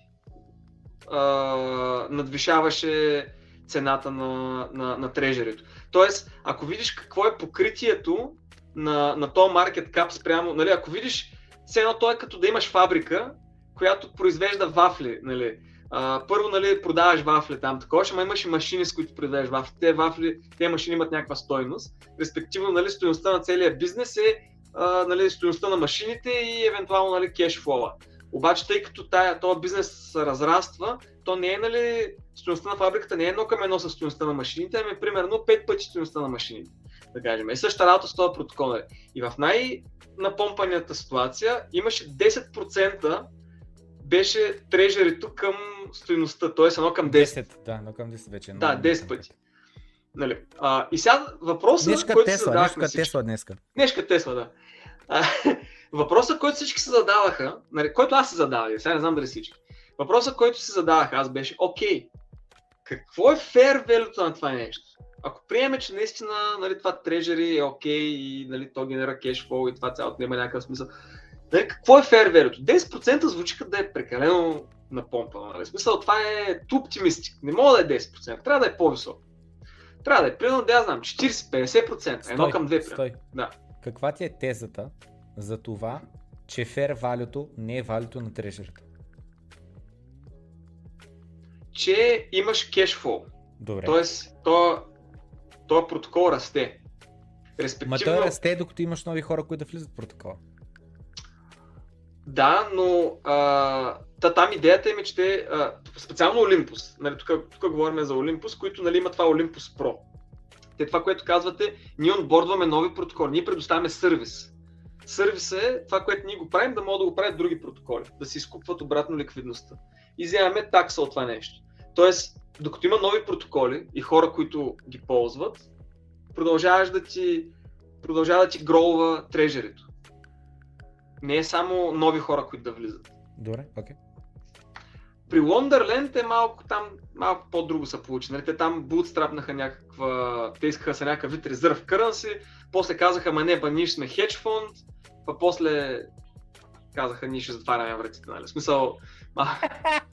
а, надвишаваше цената на, на, на трежерито. Тоест, ако видиш какво е покритието на, на този маркет кап спрямо, нали, ако видиш, все едно то е като да имаш фабрика, която произвежда вафли, нали, а, първо, нали, продаваш вафли там, такова, ама имаш и машини, с които продаваш вафли. Те вафли, те машини имат някаква стойност. Респективно, нали, стоеността на целия бизнес е а, нали, стоеността на машините и евентуално нали, кешфлоа. Обаче, тъй като тая, този бизнес се разраства, то не е нали, стоеността на фабриката не е едно към едно с стоеността на машините, ами примерно 5 пъти стоеността на машините. Да кажем. И същата работа с този протокол. Нали. И в най-напомпанията ситуация имаше 10% беше трежерито към стоеността, т.е. едно към 10. 10. Да, едно към 10 вече. Да, 10 пъти. Нали. А, и сега въпросът, днешка който Тесла, се задавахме днешка Тесла днеска. Днешка Тесла, да. А, [LAUGHS] въпросът, който всички се задаваха, нали, който аз се задавах, сега не знам дали всички. Въпросът, който се задавах аз беше, окей, какво е fair value на това нещо? Ако приеме, че наистина нали, това трежери е окей и нали, то генера кешфол и това цялото няма някакъв смисъл. Нали, какво е value? 10% звучи като да е прекалено напомпано. Нали? смисъл, това е too optimistic. Не мога да е 10%, трябва да е по-високо. Трябва да е, примерно, да я знам, 40-50%, едно към две. Стой. Да. Каква ти е тезата за това, че fair value не е валюто на трежерата? Че имаш кешфол. Добре. Тоест, то, то протокол расте. Респективно... Ма той расте, докато имаш нови хора, които да влизат в протокола. Да, но а, та, там идеята им е, че те, а, специално Олимпус, нали, тук, тук говорим за Олимпус, които нали, има това Олимпус Pro. Те това, което казвате, ние онбордваме нови протоколи, ние предоставяме сервис. Сервис е това, което ние го правим, да могат да го правят други протоколи, да си изкупват обратно ликвидността. И вземаме такса от това нещо. Тоест, докато има нови протоколи и хора, които ги ползват, продължаваш да ти, продължава да ти гролва трежерито. Не е само нови хора, които да влизат. Добре, окей. Okay. При Wonderland е малко там, малко по-друго са получи. Нали? Те там бутстрапнаха някаква, те искаха са някакъв вид резерв кърнси, после казаха, ма не, ба ние сме хедж фонд, па после казаха, ние ще затваряме вратите, нали? Смисъл, а,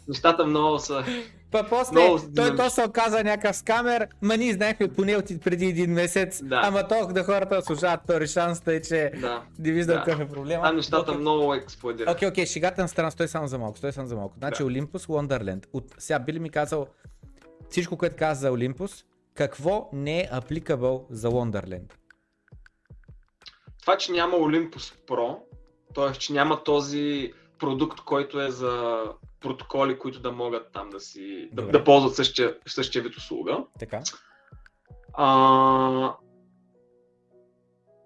нещата много са... Па после, много той то се оказа някакъв скамер, ма ние знаехме поне от преди един месец, да. ама толкова да хората служават втори шанс, тъй че да. не виждам да. какъв е проблема. Там нещата okay. много експлодират. Окей, okay, окей, okay, шегата на страна, стой само за малко, стой само за малко. Значи да. Олимпус, Wonderland. От, сега би ли ми казал всичко, което каза за Олимпус, какво не е applicable за Wonderland? Това, че няма Olympus Pro, т.е. че няма този продукт, който е за протоколи, които да могат там да си да, да ползват същия, същия вид услуга. Така. А,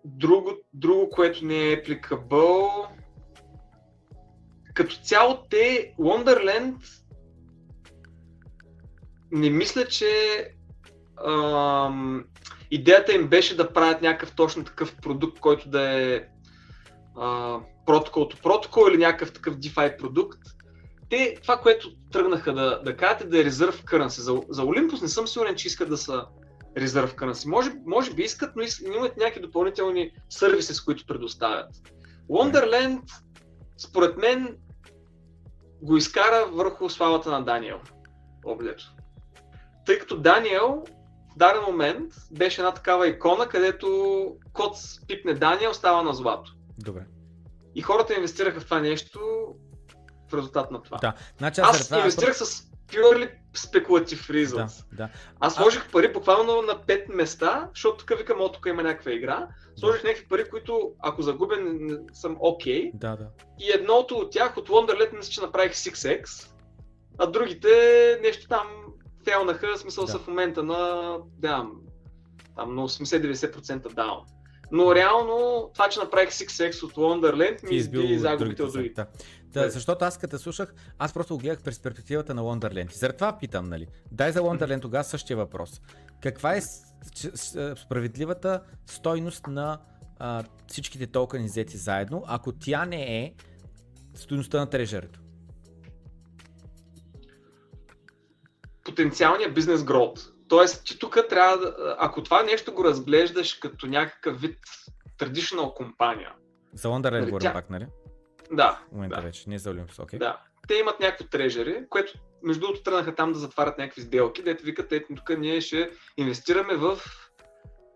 друго, друго, което не е applicable, като цяло те, Wonderland, не мисля, че ам, идеята им беше да правят някакъв точно такъв продукт, който да е а, протокол протокол или някакъв такъв DeFi продукт. Те, това, което тръгнаха да, да кажат е да е резерв currency. За, за Olympus не съм сигурен, че искат да са резерв currency. Може, може би искат, но имат някакви допълнителни сервиси, с които предоставят. Wonderland, според мен, го изкара върху славата на Даниел. Облето. Тъй като Даниел в даден момент беше една такава икона, където код пипне Даниел, става на злато. Добре. И хората инвестираха в това нещо в резултат на това. Да. Значи, аз, аз инвестирах с purely speculative reasons. Да, да. Аз сложих пари буквално на 5 места, защото тук викам, о, тук има някаква игра. Сложих да. някакви пари, които ако загубя съм окей. Okay. Да, да. И едното от тях, от Wonderlet, мисля, че направих 6x, а другите нещо там фейлнаха, смисъл да. са в момента на, да, там на 80-90% даун. Но реално това, че направих 6X от Wonderland, ми изби загубите от другите. Да. Да, защото аз като слушах, аз просто го гледах през перспективата на Wonderland. И заради това питам, нали? Дай за Wonderland тогава същия въпрос. Каква е справедливата стойност на а, всичките токени взети заедно, ако тя не е стойността на трежерето? Потенциалният бизнес гроут. Тоест, че тук трябва да, ако това нещо го разглеждаш като някакъв вид traditional компания. За Wonderland нали, говорим тя... пак, нали? Да. В момента да. вече, не за Olympus, окей. Okay. Да. Те имат някакво трежери, което между другото тръгнаха там да затварят някакви сделки, дето викат, ето тук ние ще инвестираме в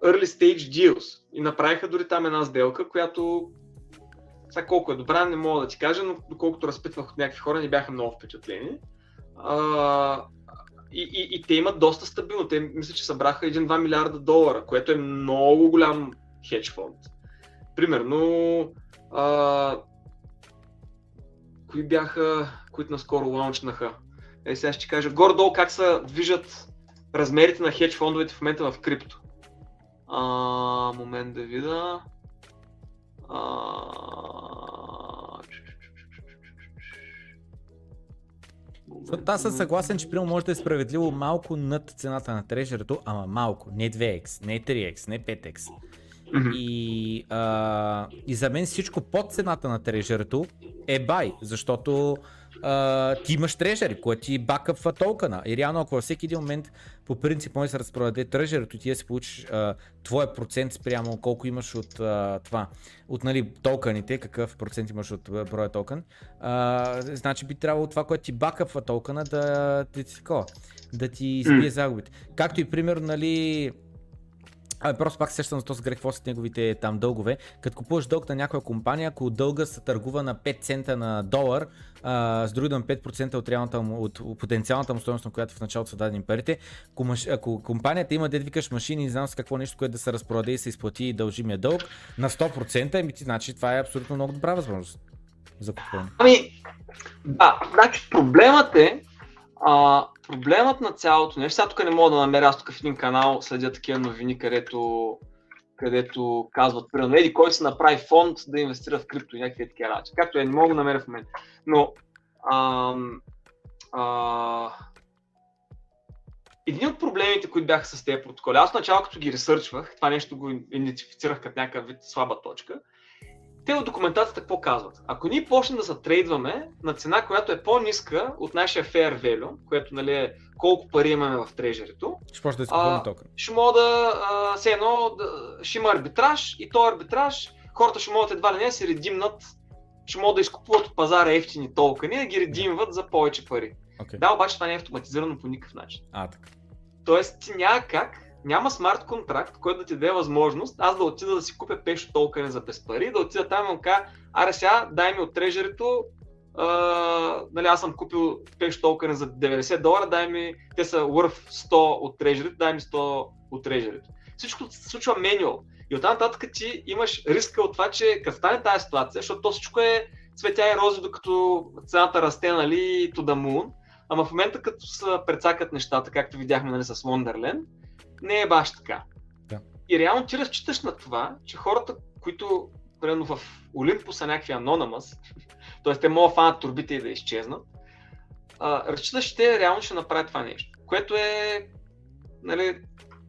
early stage deals. И направиха дори там една сделка, която сега колко е добра, не мога да ти кажа, но доколкото разпитвах от някакви хора, не бяха много впечатлени. А, и, и, и те имат доста стабилно. Те мисля, че събраха 1-2 милиарда долара, което е много голям хедж фонд. Примерно, а, кои бяха, които наскоро лаунчнаха? Е, сега ще кажа горе-долу как се движат размерите на хедж фондовете в момента в крипто. А, момент да видя. Защото аз съм съгласен, че примерно може да е справедливо малко над цената на трежерето, ама малко, не 2x, не 3x, не 5x. Мгм. И, а, и за мен всичко под цената на трежерето е бай, защото а, ти имаш трежери, което ти бакъпва токена. И реално ако във всеки един момент по принцип може да се разпродаде трежерето, ти да си получиш а, твоя процент спрямо колко имаш от а, това, от нали, токените, какъв процент имаш от броя токен, а, значи би трябвало това, което ти бакъпва токена да, да ти такова, да ти избие загубите. Както и примерно, нали, Абе, просто пак се сещам за този грех, какво са неговите там дългове. Като купуваш дълг на някоя компания, ако дълга се търгува на 5 цента на долар, а, с други думи 5% от, реалната от потенциалната му стоеност, на която в началото са дадени парите, ако, маш, ако компанията има, дед викаш машини, не знам с какво нещо, което да се разпродаде и се изплати дължимия дълг на 100%, еми ти значи това е абсолютно много добра възможност за купуване. Ами, да, значи проблемът е, а, проблемът на цялото нещо, сега тук не мога да намеря, аз тук в един канал следя такива новини, където, където казват, примерно, еди кой се направи фонд да инвестира в крипто и някакви такива работи. Както е, не мога да намеря в момента. Но, ам, а, един от проблемите, които бяха с тези протоколи, аз в начало като ги ресърчвах, това нещо го идентифицирах като някакъв вид слаба точка, те от документацията какво казват? Ако ние почнем да се трейдваме на цена, която е по-ниска от нашия fair value, което нали, е колко пари имаме в трежерито, Ще почне да изкупуваме токен. ще мога да, а, все едно, да, ще има арбитраж и този арбитраж, хората ще могат едва ли не се редимнат, ще могат да изкупуват от пазара ефтини токени, да ги редимват за повече пари. Okay. Да, обаче това не е автоматизирано по никакъв начин. А, така. Тоест, ти няма как, няма смарт контракт, който да ти даде възможност аз да отида да си купя пешо толкова за без пари, да отида там и му кажа, аре сега, дай ми от трежерито, а, нали, аз съм купил пешо толкова за 90 долара, дай ми, те са worth 100 от трежерито, дай ми 100 от трежерито. Всичко се случва менюал. И оттам нататък ти имаш риска от това, че като стане тази ситуация, защото то всичко е цветя и рози, докато цената расте, нали, to the moon, ама в момента като се прецакат нещата, както видяхме нали, с Wonderland, не е баш така. Да. И реално ти разчиташ на това, че хората, които примерно в Олимпус са някакви Anonymous, [LAUGHS] т.е. те могат да фанат турбите и да изчезнат, а, разчиташ, че те реално ще направят това нещо, което е, нали,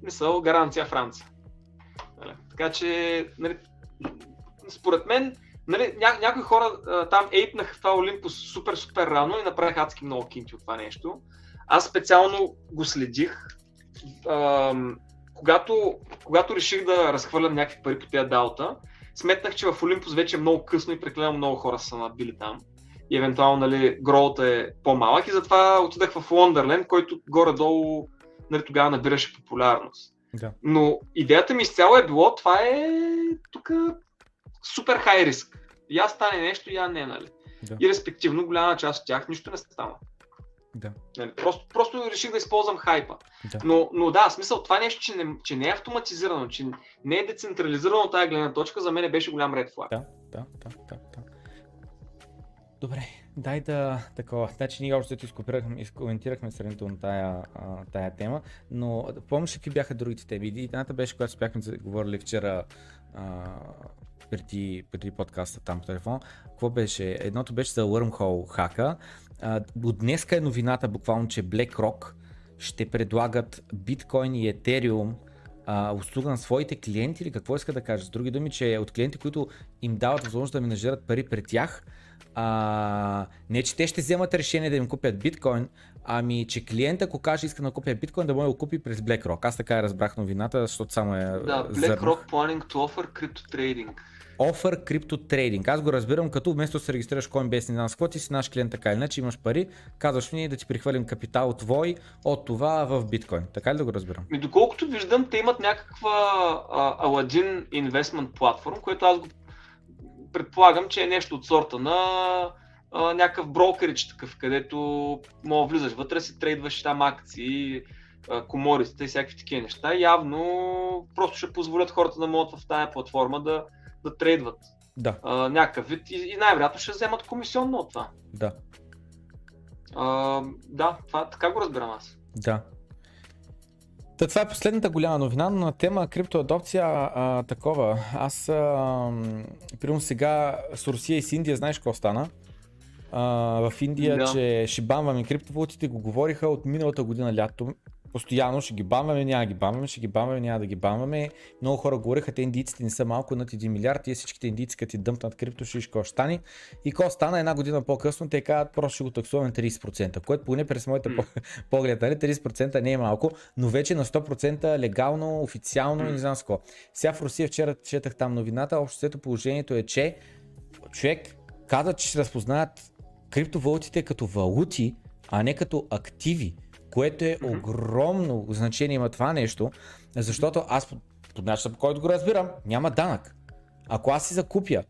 мисъл, гаранция Франция. Нали? Така че, нали, според мен, нали, ня, някои хора а, там ейпнаха това Олимпус супер, супер рано и направиха адски много кинти от това нещо. Аз специално го следих. Ам, когато, когато реших да разхвърлям някакви пари по тези далта, сметнах, че в Олимпус вече е много късно и прекалено много хора са набили там. И евентуално нали, гролът е по-малък и затова отидах в Лондърленд, който горе-долу нали, тогава набираше популярност. Да. Но идеята ми изцяло е било, това е тук супер хай риск. Я стане нещо, я не, нали? Да. И респективно голяма част от тях нищо не става. Да. Нали? Просто, просто реших да използвам хайпа. Да. Но, но да, смисъл това нещо, че не, че не е автоматизирано, че не е децентрализирано тази гледна точка, за мен беше голям ред флаг. Да, да, да, да, да. Добре, дай да такова. Значи ние още изкоментирахме, изкоментирахме сравнително тая, а, тая тема, но помниш какви бяха другите теми? Едната беше, която бяхме говорили вчера а, преди, преди подкаста там по телефон. Какво беше? Едното беше за Wormhole хака. От днеска е новината буквално, че BlackRock ще предлагат биткоин и етериум а, услуга на своите клиенти или какво иска да кажа? С други думи, че от клиенти, които им дават възможност да менажират пари пред тях, а, не че те ще вземат решение да им купят биткоин, ами че клиент ако каже иска да купя биткоин, да може да го купи през BlackRock. Аз така разбрах новината, защото само е Да. BlackRock planning to offer crypto trading. Offer Crypto Trading. Аз го разбирам като вместо да се регистрираш Coinbase, не знам ти си наш клиент така или иначе, имаш пари, казваш ни да ти прихвърлим капитал твой от това в биткоин. Така ли да го разбирам? И доколкото виждам, те имат някаква а, Aladdin Investment Platform, което аз го предполагам, че е нещо от сорта на а, някакъв брокерич такъв, където мога влизаш вътре, си трейдваш там акции, комориците и всякакви такива неща. Явно просто ще позволят хората да могат в тази платформа да, да трейдват Да, а, някакъв вид и, и най-вероятно ще вземат комисионно от това. да. А, да, това така го разбирам аз. Да. Та, това е последната голяма новина, но на тема криптоадопция а, такова. Аз, а, примерно сега с Русия и с Индия, знаеш какво стана? А, в Индия, Да. че ще банваме криптовалутите, го говориха от миналата година лято. Постоянно ще ги банваме, няма да ги банваме, ще ги банваме, няма да ги банваме. Много хора говориха, те индийците не са малко над 1 милиард, и всичките индийци като ти дъмпнат крипто, ще какво стане. И какво стана една година по-късно, те казват, просто ще го таксуваме 30%, което поне през моите по- [LAUGHS] поглед, нали, 30% не е малко, но вече на 100% легално, официално и не знам с какво. Сега в Русия вчера четах там новината, общо взето положението е, че човек каза, че ще разпознаят криптовалутите като валути, а не като активи, което е Мгм. огромно значение има това нещо, защото аз по, по начина по който го разбирам, няма данък. Ако аз си закупя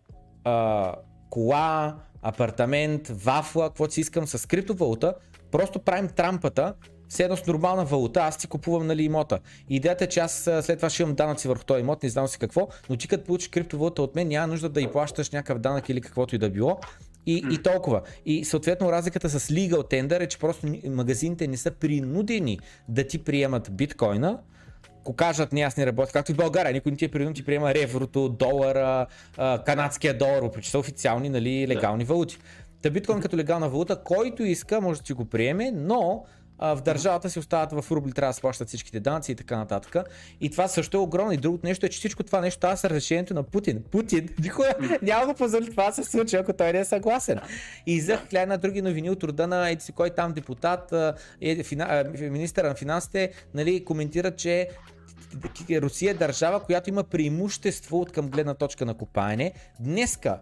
а, кола, апартамент, вафла, каквото си искам с криптовалута, просто правим трампата, все едно с нормална валута, аз си купувам нали, имота. Идеята е, че аз след това ще имам данъци върху този имот, не знам си какво, но ти като получиш криптовалута от мен, няма нужда да и плащаш някакъв данък или каквото и да било. И, и толкова. И съответно разликата с legal tender е, че просто ни- магазините не са принудени да ти приемат биткоина, ако кажат, не, аз не работя, както и в България, никой не ти е принуден, ти приема еврото, долара, канадския долар, въпреки че са официални, нали, легални валути. Та биткоин като легална валута, който иска, може да ти го приеме, но а, в държавата си остават в рубли, трябва да се плащат всичките данъци и така нататък. И това също е огромно. И другото нещо е, че всичко това нещо става с разрешението на Путин. Путин [LAUGHS] никога няма го позволи това се случи, ако той не е съгласен. И изях хиляда на други новини от рода на еди кой там депутат, е, фина, а, министъра на финансите, нали, коментира, че Русия е държава, която има преимущество от към гледна точка на копаене. Днеска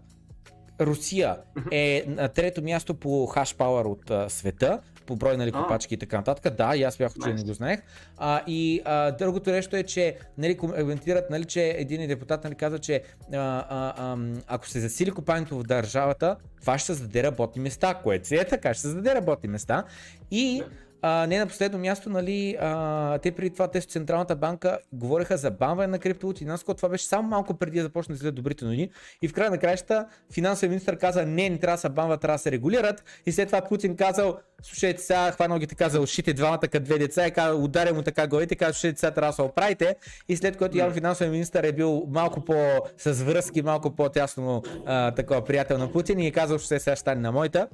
Русия е на трето място по хаш пауър от а, света, по брой нали, копачки и така нататък. Да, и аз бях учил, не го знаех. А, и а, другото нещо е, че нали, коментират, нали, че един депутат нали, каза, че а, а, а, ако се засили копането в държавата, това ще създаде работни места, което си е така, ще създаде работни места. И а, не на последно място, нали, а, те преди това, те с Централната банка говореха за банване на криптовалути. Наско това беше само малко преди да започне да излизат добрите новини. И в края на краищата финансовия министр каза, не, не трябва да се банват, трябва да се регулират. И след това Путин казал, слушайте сега, хванал ги така за ушите двамата като две деца и каза, ударя му така главите, каза, слушайте сега трябва да се оправите. И след което явно финансовия министр е бил малко по с връзки, малко по-тясно а, такова приятел на Путин и е казал, че сега ще стане на моята.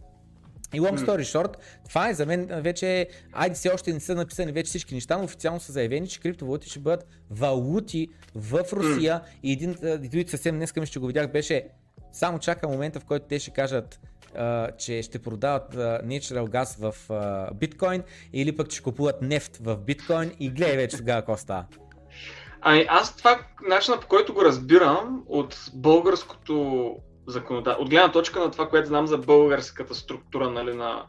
И long story short, това е за мен вече, айде все още не са написани вече всички неща, но официално са заявени, че криптовалути ще бъдат валути в Русия. И един един съвсем днес мисля, че го видях, беше само чака момента, в който те ще кажат, а, че ще продават а, natural газ в а, биткоин или пък че купуват нефт в биткоин и гледай вече тогава какво става. Ами аз това, начина по който го разбирам от българското законодателство, от гледна точка на това, което знам за българската структура нали, на,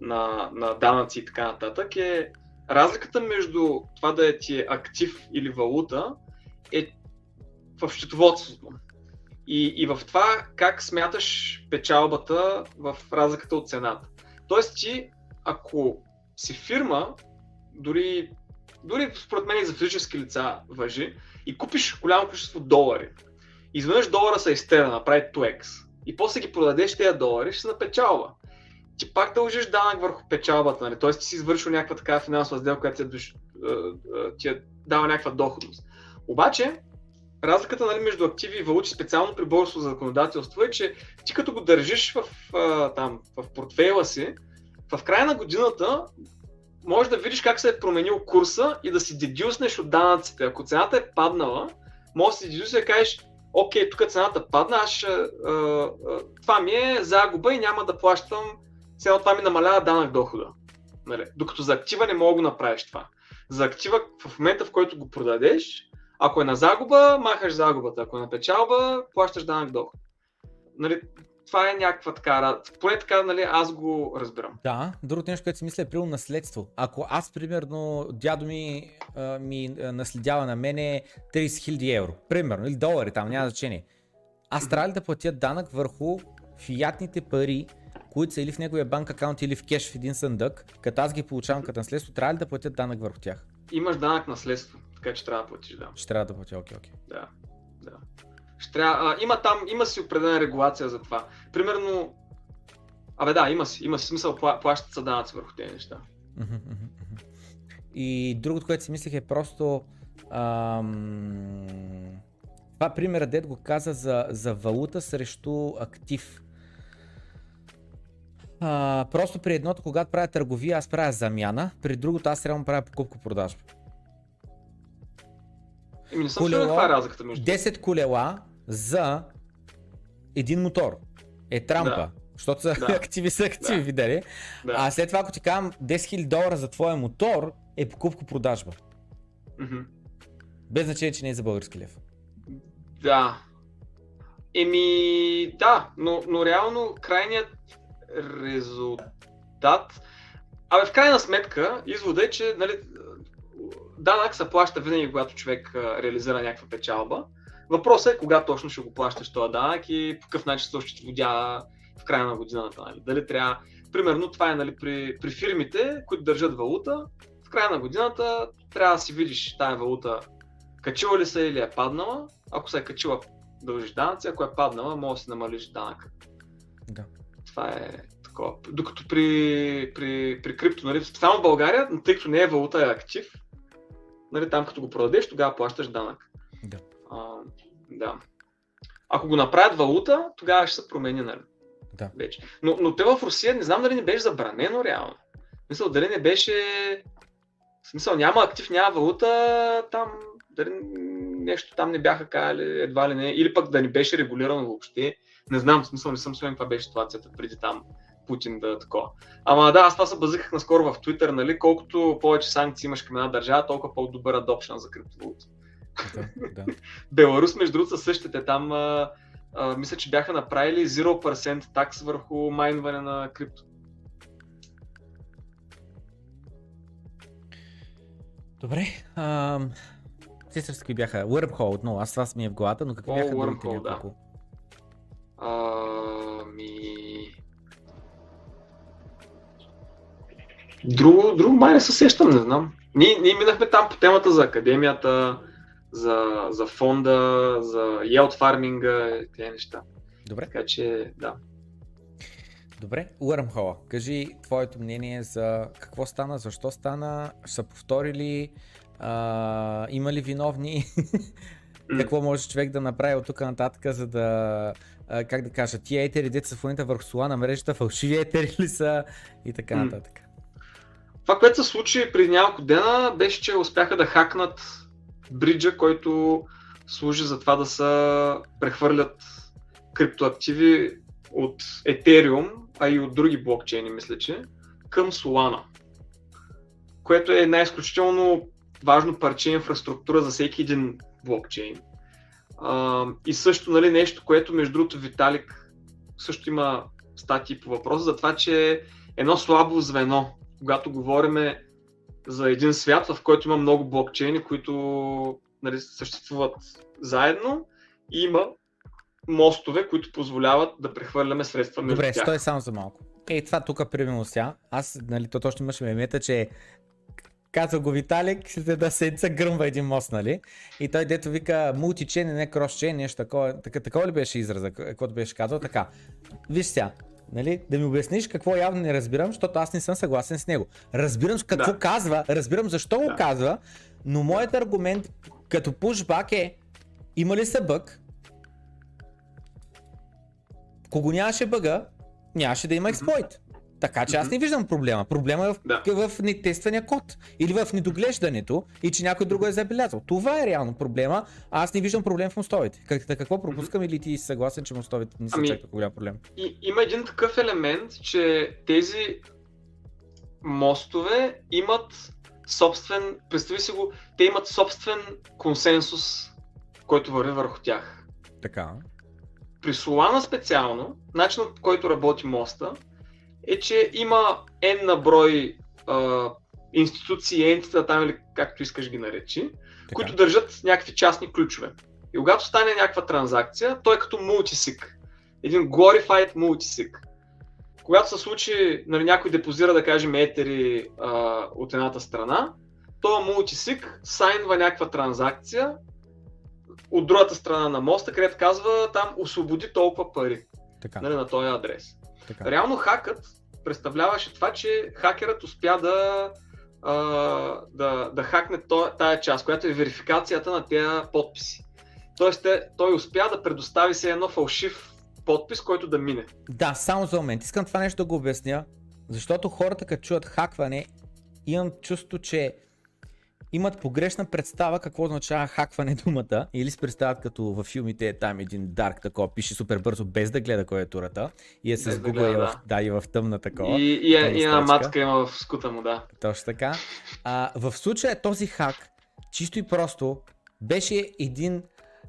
на, на данъци и така нататък, е разликата между това да е ти е актив или валута е в счетоводството. И, и в това как смяташ печалбата в разликата от цената. Тоест ти, ако си фирма, дори дори според мен и за физически лица въжи, и купиш голямо количество долари. Изведнъж долара се изтера, направи 2x. И после ги продадеш тези долари, ще се напечалва. Ти пак дължиш данък върху печалбата, нали? т.е. ти си извършил някаква такава финансова сделка, която ти е, е, дава някаква доходност. Обаче, разликата нали, между активи и валути, специално при българското законодателство е, че ти като го държиш в, а, там, в портфейла си, в края на годината може да видиш как се е променил курса и да си дедюснеш от данъците. Ако цената е паднала, може да си дедюснеш да кажеш, окей, тук цената падна, аз ще, а, а, това ми е загуба и няма да плащам, сега това ми намалява данък дохода. Нали? Докато за актива не мога да го направиш това. За актива в момента, в който го продадеш, ако е на загуба, махаш загубата. Ако е на печалба, плащаш данък доход. Нали, това е някаква така, поне така, нали, аз го разбирам. Да, другото нещо, което си мисля е при наследство. Ако аз, примерно, дядо ми а, ми а, наследява на мене 30 000 евро, примерно, или долари, там няма значение. Аз трябва ли да платя данък върху фиатните пари, които са или в неговия банк акаунт, или в кеш в един съндък, като аз ги получавам като наследство, трябва ли да платя данък върху тях? Имаш данък наследство, така че трябва да платиш, да. Ще трябва да платя, окей, окей. Да, да. Ще трябва, а, има там, има си определена регулация за това. Примерно, Абе да, има си, има си смисъл, плащат са данъци върху тези неща. И другото, което си мислех е просто ам... това примера дед го каза за, за валута срещу актив. А, просто при едното, когато правя търговия, аз правя замяна, при другото аз да правя покупко-продажба. Еми не съм колело, каква е разликата между 10 колела за един мотор е трампа. Да. Защото са да. [LAUGHS] активи са активи, да. видели. Да. А след това, ако ти казвам 10 000 долара за твоя мотор, е покупко-продажба. Mm-hmm. Без значение, че не е за български лев. Да. Еми, да, но, но реално крайният резултат. Абе, в крайна сметка, извода е, че нали, данък се плаща винаги, когато човек реализира някаква печалба. Въпросът е кога точно ще го плащаш този данък и по какъв начин се осчетоводява в края на годината. Нали. Дали трябва. Примерно това е нали, при, при фирмите, които държат валута, в края на годината трябва да си видиш тая валута качила ли се или е паднала. Ако се е качила, дължиш данъци, ако е паднала, може да си намалиш данък. Да. Това е такова. Докато при, при, при крипто, нали, само в България, тъй като не е валута, е актив, нали, там като го продадеш, тогава плащаш данък. Да. А, да. Ако го направят валута, тогава ще се промени, нали? Да. Вече. Но, но те в Русия не знам дали не беше забранено реално. Мисля, дали не беше... В смисъл, няма актив, няма валута, там дали нещо там не бяха казали, едва ли не, или пък да не беше регулирано въобще. Не знам, в смисъл не съм сигурен каква беше ситуацията преди там Путин да е такова. Ама да, аз това се базиках наскоро в Twitter, нали, колкото повече санкции имаш към една държава, толкова по-добър адопшън за криптовалута. Да, да. Беларус, между другото, са същите. Там а, а, мисля, че бяха направили 0% такс върху майнване на крипто. Добре. Ам... Те какви бяха. Wormhole отново. Аз това ми е в главата, но какви О, бяха другите няколко? Да. Ами... Друго, друго май не се сещам, не знам. Ние, ние минахме там по темата за академията, за, за фонда, за yield фарминга и тези неща. Добре. Така че, да. Добре, Wormhole, кажи твоето мнение за какво стана, защо стана, са повторили, а, има ли виновни, какво може човек да направи от тук нататък, за да, а, как да кажа, тия етери, деца са в момента върху сола на мрежата, фалшиви етери ли са и така нататък. Това, което се случи преди няколко дена, беше, че успяха да хакнат бриджа, който служи за това да се прехвърлят криптоактиви от Ethereum, а и от други блокчейни, мисля, че, към Solana. Което е една изключително важно парче инфраструктура за всеки един блокчейн. И също нали, нещо, което между другото Виталик също има статии по въпроса за това, че е едно слабо звено, когато говорим за един свят, в който има много блокчейни, които нали, съществуват заедно и има мостове, които позволяват да прехвърляме средства между Добре, тях. стой само за малко. Ей, това тук примерно сега, аз, нали, то точно имаше мемета, че казва го Виталик, след една седмица гръмва един мост, нали? И той дето вика мултичейн, не кросчейн, нещо такова. Така, такова ли беше израза, каквото беше казал? Така. Виж сега, нали, да ми обясниш какво явно не разбирам, защото аз не съм съгласен с него. Разбирам какво да. казва, разбирам защо да. го казва, но моят аргумент като пушбак е има ли се бък? Кого нямаше бъга, нямаше да има експлойт. Така че аз не виждам проблема. Проблема е в, да. в нетествания код или в недоглеждането и че някой друго е забелязал. Това е реално проблема. Аз не виждам проблем в мостовете. Как, какво пропускам или ти си съгласен, че мостовете не са ами, чак голям проблем? И, има един такъв елемент, че тези мостове имат собствен, представи си го, те имат собствен консенсус, който върви върху тях. Така. При Solana специално, начинът по който работи моста, е, че има N на брой а, институции, ентита там или както искаш ги наречи, така. които държат някакви частни ключове. И когато стане някаква транзакция, той е като мултисик. Един glorified мултисик. Когато се случи, нали, някой депозира, да кажем, етери а, от едната страна, то мултисик сайнва някаква транзакция от другата страна на моста, където казва там освободи толкова пари така. Нали, на този адрес. Така. Реално хакът представляваше това, че хакерът успя да, а, да, да хакне тая част, която е верификацията на тези подписи. Тоест те- той успя да предостави се едно фалшив подпис, който да мине. Да, само за момент. Искам това нещо да го обясня, защото хората като чуят хакване, имам чувство, че имат погрешна представа какво означава хакване думата или се представят като във филмите е там един дарк такова, пише супер бързо без да гледа кой е турата и е с Без да Google гледа, и, в, да. да, и в тъмна такова. И, и, и една мацка има в скута му, да. Точно така. [LAUGHS] А, в случая този хак, чисто и просто, беше един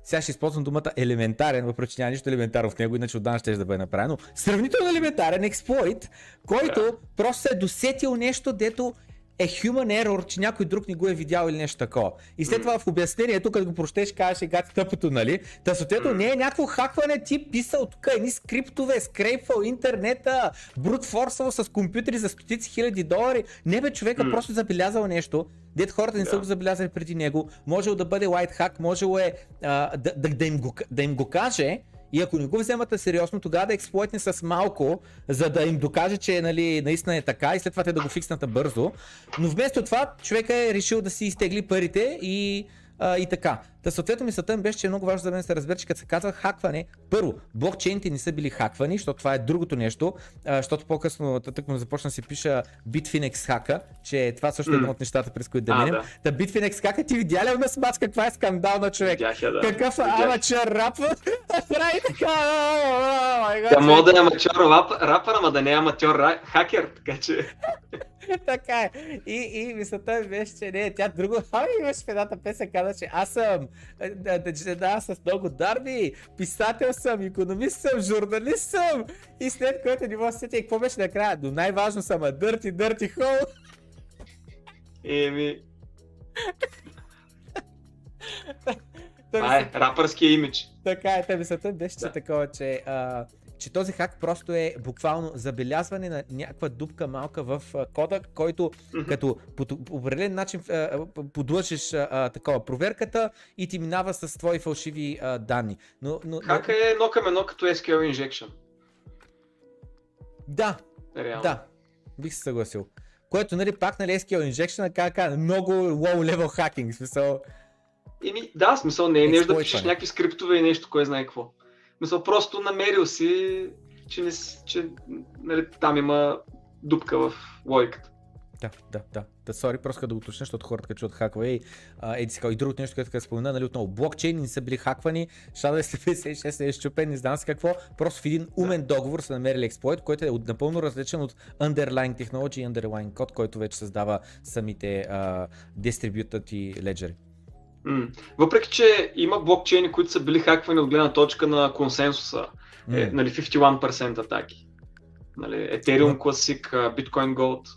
сега ще използвам думата елементарен, въпреки че няма нищо елементарно в него, иначе отдавна ще да бъде направено. Сравнително елементарен експлойт, който Да. просто се е досетил нещо, дето е human error, че някой друг не го е видял или нещо такова. И след това в обяснението, като го прощеш, кажеш, е гати тъпото, нали? Та съответно не е някакво хакване, ти писал тук едни скриптове, скрейпвал интернета, брутфорсал с компютри за стотици хиляди долари. Не бе, човека просто забелязал нещо, дет хората не са го забелязали преди него, можело да бъде hack, можело е а, да, да, да, им го, да им го каже и ако не го вземат на сериозно, тогава да експлойтне с малко, за да им докаже, че нали, наистина е така и след това те да го фикснат бързо. Но вместо това, човека е решил да си изтегли парите и, а, и така. Та съответно мисълта ми беше, че е много важно за мен да се разбере, че като се казва хакване, първо, блокчейните не са били хаквани, защото това е другото нещо, а, защото по-късно тък му започна да си пиша Bitfinex хака, че това също е едно М. от нещата, през които да минем. да. Та Bitfinex хака, ти видя ли на смач каква е скандална човек? Видях да. Какъв амачър рапър прави така. Oh може човек. да е аматьор рап, рапър, ама да не е аматьор хакер, така че... [LAUGHS] така е. И, и мисълта ми беше, че не, тя друго. [LAUGHS] Ами имаш в едната песен, каза, че аз съм жена с много дарби, писател съм, економист съм, журналист съм. И след което не мога да сетя, какво беше накрая? Но най-важно съм, а дърти, дърти хол. Еми, това е [LAUGHS] рапърския имидж. Така е, те мисълта ми беше, че такова, че, а, че този хак просто е буквално забелязване на някаква дупка малка в кода, който като по, определен начин а, такова проверката и ти минава с твои фалшиви а, данни. Но, но, Хака е едно към едно като SQL injection. Да, Реално. да, бих се съгласил. Което, нали, пак, нали, SQL Injection, как, как, много low level hacking, смисъл. Еми, да, смисъл не е нещо да пишеш някакви скриптове и нещо, кой знае какво. В Смисъл, просто намерил си, че, не, с- че нали, там има дупка в логиката. Да, да, да. Да, сори, просто да уточня, защото хората като чуят хаква и, еди сега, и другото нещо, което да спомена, нали, отново, блокчейни не са били хаквани, Shadow 56 е изчупен, не знам си какво, просто в един умен договор са намерили експлойт, който е напълно различен от underlying technology и underlying код, който вече създава самите а, distributed и леджери. М. Въпреки, че има блокчейни, които са били хаквани от гледна точка на консенсуса, е, нали, 51% атаки. Нали, Ethereum. Classic, Bitcoin Gold.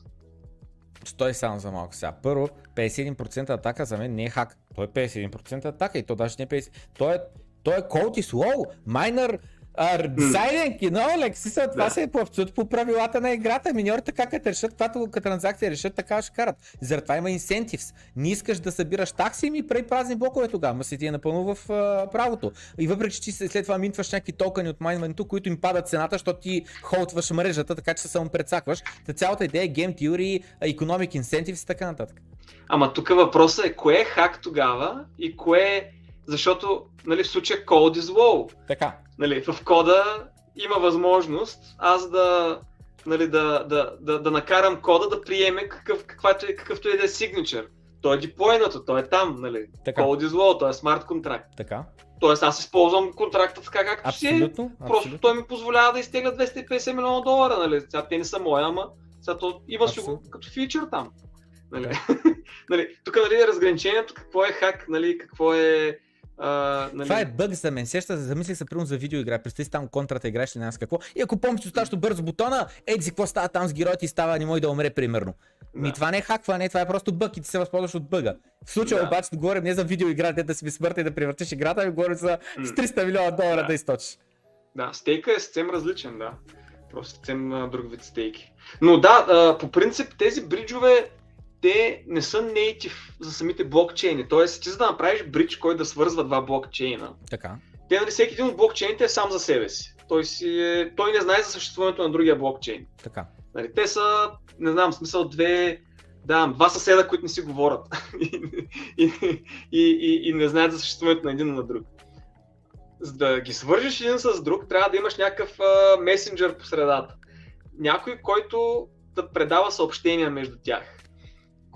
Стой само за малко сега. Първо, 51% атака за мен не е хак. Той е 51% атака и то даже не е 50%. Той е, той е code is low. Are deciding, you know, like, си са, това Да. се е по, абсолютно по правилата на играта. Миньорите как като решат, когато като транзакция решат, така ще карат. Заради това има incentives. Не искаш да събираш такси, ми прави празни блокове тогава, ма си ти е напълно в а, правото. И въпреки, че ти след това минтваш някакви токени от майнването, които им падат цената, защото ти холдваш мрежата, така че се само прецакваш. Та цялата идея е game theory, economic incentives и така нататък. Ама тук въпросът е кое е хак тогава и кое е... Защото нали, в случая code is low. Така. Нали, в кода има възможност аз да, нали, да, да, да, да накарам кода да приеме какъв, каквато е, какъвто е да е signature. Той е деплойнато, той е там, нали. Така. Code is low, той е смарт контракт. Така. Тоест аз използвам контракта така както си е. Просто абсолютно. той ми позволява да изтегля 250 милиона долара, нали? Сега те не са мои, ама сега то има си го като фичър там. Нали? [LAUGHS] нали, тук нали, разграничението какво е хак, нали, какво е... А, нали... Това е бъг за мен. Сеща, се, замислих се примерно за видеоигра. Представи си там контрата играеш или не знам с какво. И ако помниш достатъчно бързо бутона, еди си какво става там с героите и става, не може да умре примерно. Ми Да. това не е хакване, това е просто бъг и ти се възползваш от бъга. В случая Да. обаче говорим не за видеоигра, де да си безсмъртен и да превъртиш играта, ами говорим за с 300 милиона долара да, Да. източиш. Да, стейка е съвсем различен, да. Просто съвсем друг вид стейки. Но да, по принцип тези бриджове, те не са native за самите блокчейни. Тоест, ти за да направиш бридж, който да свързва два блокчейна, Така. те, нали, всеки един от блокчейните е сам за себе си. той, си е... той не знае за съществуването на другия блокчейн. Така. Нали, те са, не знам, смисъл две, да, два съседа, които не си говорят [LAUGHS] и, и, и, и, не знаят за съществуването на един на друг. За да ги свържиш един с друг, трябва да имаш някакъв а, месенджер по средата. Някой, който да предава съобщения между тях.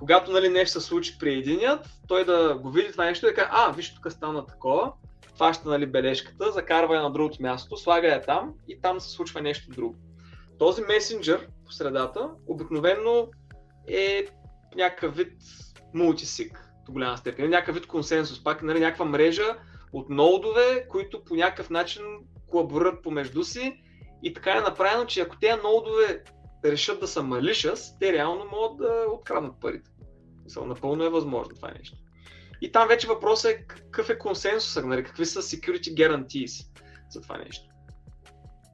Когато нали, нещо се случи при единият, той да го види това нещо и да каже, а, виж тук стана такова, фаща нали, бележката, закарва я на другото място, слага я там и там се случва нещо друго. Този месенджер по средата обикновено е някакъв вид мултисик до голяма степен, някакъв вид консенсус, пак нали, някаква мрежа от ноудове, които по някакъв начин колаборират помежду си и така е направено, че ако тези ноудове решат да са малишъс, те реално могат да откраднат парите. Мисъл, напълно е възможно това нещо. И там вече въпросът е какъв е консенсусът, нали, какви са security guarantees за това нещо.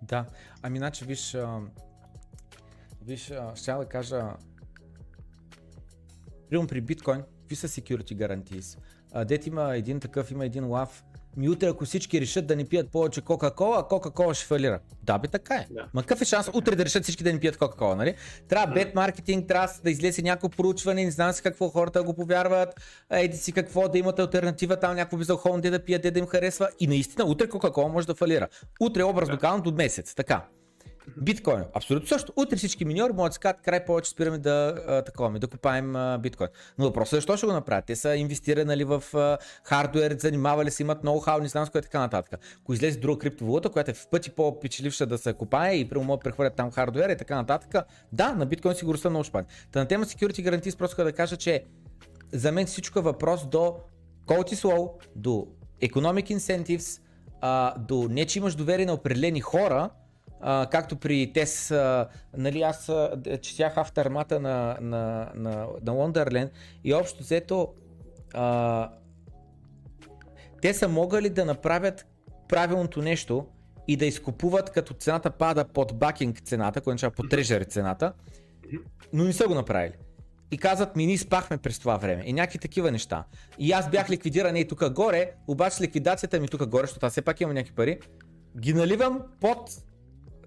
Да, ами иначе виж, виж, ще да кажа, примерно при биткоин, какви са security guarantees? Дет има един такъв, има един лав, ми утре ако всички решат да не пият повече Кока-Кола, Кока-Кола ще фалира. Да, бе, така е. Да. Ма какъв е шанс утре да решат всички да не пият Кока-Кола, нали? Трябва бет маркетинг, трябва да излезе някакво проучване, не знам си какво хората го повярват, еди си какво, да имат альтернатива, там някакво безалкохолно да пият, да им харесва. И наистина, утре Кока-Кола може да фалира. Утре образно да. до месец, така. Биткоин. Абсолютно също. Утре всички миньори могат да си кажат, край повече спираме да, а, таковаме, да купаем а, биткоин. Но въпросът е защо ще го направят. Те са инвестирали нали, в а, хардуер, занимавали се, имат ноу-хау, не знам с кое така нататък. Ако излезе друга криптовалута, която е в пъти по-печеливша да се купае и прямо могат да прехвърлят там хардуер и така нататък, да, на биткоин сигурността много шпани. Та на тема Security Guarantees просто да кажа, че за мен всичко е въпрос до Cold Slow, до Economic Incentives, а, до не, че имаш доверие на определени хора, а, както при Тес, а, нали, аз четях автормата на, на, на, на Wonderland и общо взето а, те са могали да направят правилното нещо и да изкупуват като цената пада под бакинг цената, което означава под трежери цената, но не са го направили. И казват ми, ние спахме през това време. И някакви такива неща. И аз бях ликвидиран и тук горе, обаче ликвидацията ми тук горе, защото аз все пак имам някакви пари, ги наливам под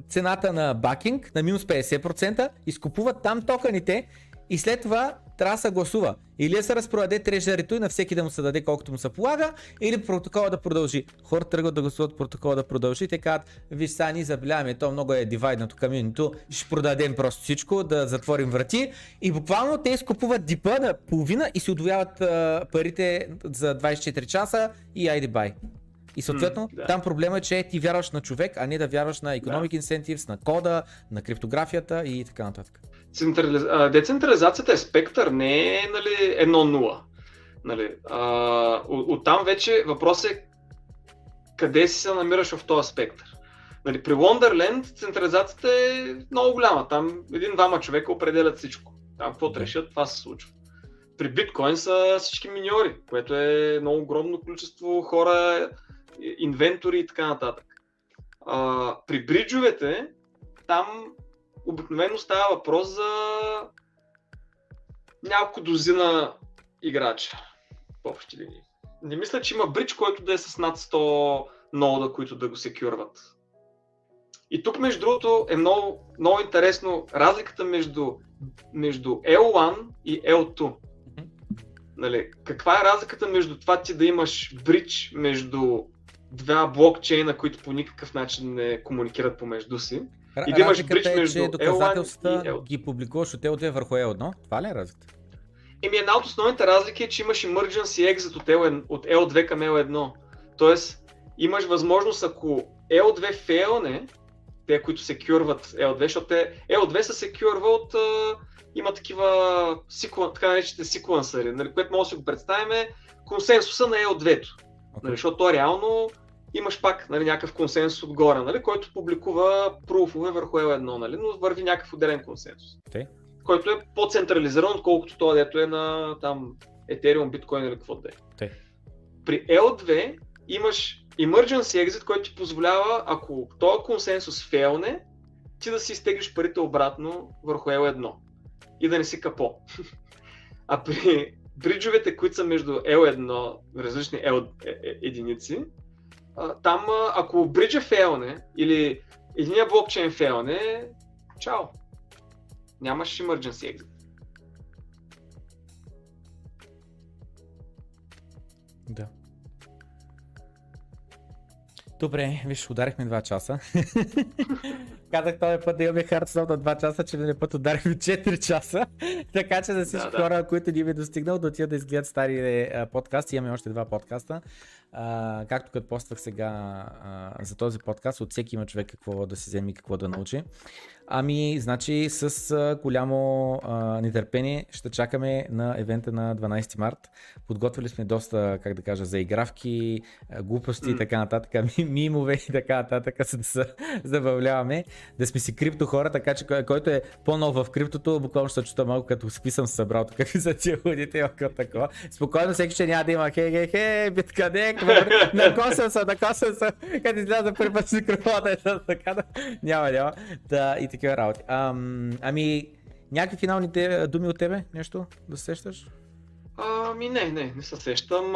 цената на бакинг на минус 50%, изкупуват там токаните и след това трябва да се гласува. Или да се разпродаде трежерито и на всеки да му се даде колкото му се полага, или протокола да продължи. Хората тръгват да гласуват протокола да продължи те казват, виж сега ни забеляваме, то много е дивайднато каминото, ще продадем просто всичко, да затворим врати. И буквално те изкупуват дипа на половина и си удвояват парите за 24 часа и айде бай. И съответно, mm, да. там проблема е, че ти вярваш на човек, а не да вярваш на economic да. incentives, на кода, на криптографията и така нататък. Централиз... Децентрализацията е спектър, не е нали, едно-нула. Нали, а, от, там вече въпрос е къде си се намираш в този спектър. Нали, при Wonderland централизацията е много голяма. Там един-двама човека определят всичко. Там каквото решат, това се случва. При биткоин са всички миньори, което е много огромно количество хора, инвентори и така нататък. А, при бриджовете, там обикновено става въпрос за няколко дозина играча в общи линии. Не мисля, че има бридж, който да е с над 100 нода, които да го секюрват. И тук, между другото, е много, много интересно разликата между, между L1 и L2. Нали, каква е разликата между това ти да имаш бридж между два блокчейна, които по никакъв начин не комуникират помежду си. И да имаш бридж е, между че доказателствата L1 ги публикуваш от L2 върху L1. Това ли е разликата? Еми една от основните разлики е, че имаш emergency exit от, L1, от L2 към L1. Тоест, имаш възможност, ако L2 фейлне, те, които секюрват L2, защото те, L2 се секюрва от има такива така наречените секвенсъри, нали, което може да си го представим е консенсуса на L2. Okay. Нали, защото то реално имаш пак нали, някакъв консенсус отгоре, нали, който публикува пруфове върху L1, нали, но върви някакъв отделен консенсус. Okay. Който е по-централизиран, отколкото това, дето е на там Ethereum, Bitcoin или какво да е. Okay. При L2 имаш emergency exit, който ти позволява, ако този консенсус фейлне, ти да си изтеглиш парите обратно върху L1 и да не си капо. [LAUGHS] А при бриджовете, които са между L1, различни L е, е, единици, там ако бриджа фейлне или единия блокчейн фейлне, чао. Нямаш emergency exit. Да. Добре, виж, ударихме 2 часа. [LAUGHS] Казах този път да имаме хардстоп на 2 часа, че миналия път ударихме 4 часа. [LAUGHS] така че за всички да, да. хора, които ни е достигнал, да отидат да изгледат стари а, подкасти. Имаме още два подкаста. А, както като поствах сега а, за този подкаст, от всеки има човек какво да си вземе и какво да научи. Ами, значи с а, голямо а, нетърпение ще чакаме на евента на 12 март. Подготвили сме доста, как да кажа, заигравки, глупости mm. и така нататък, [LAUGHS] мимове и така нататък, [LAUGHS] за да се забавляваме, да сме си крипто хора, така че който е по-нов в криптото, буквално ще чута малко като си съм събрал тук [LAUGHS] за тия ходите, като такова. Спокойно всеки ще няма да има хей, хей, хей, биткадек, накосам се, накосам се, като изляза първи път с микрофона, е така да, няма, няма. Да, и такива работи. Ам, ами, някакви финални думи от тебе? Нещо да се сещаш? Ами не, не, не се сещам.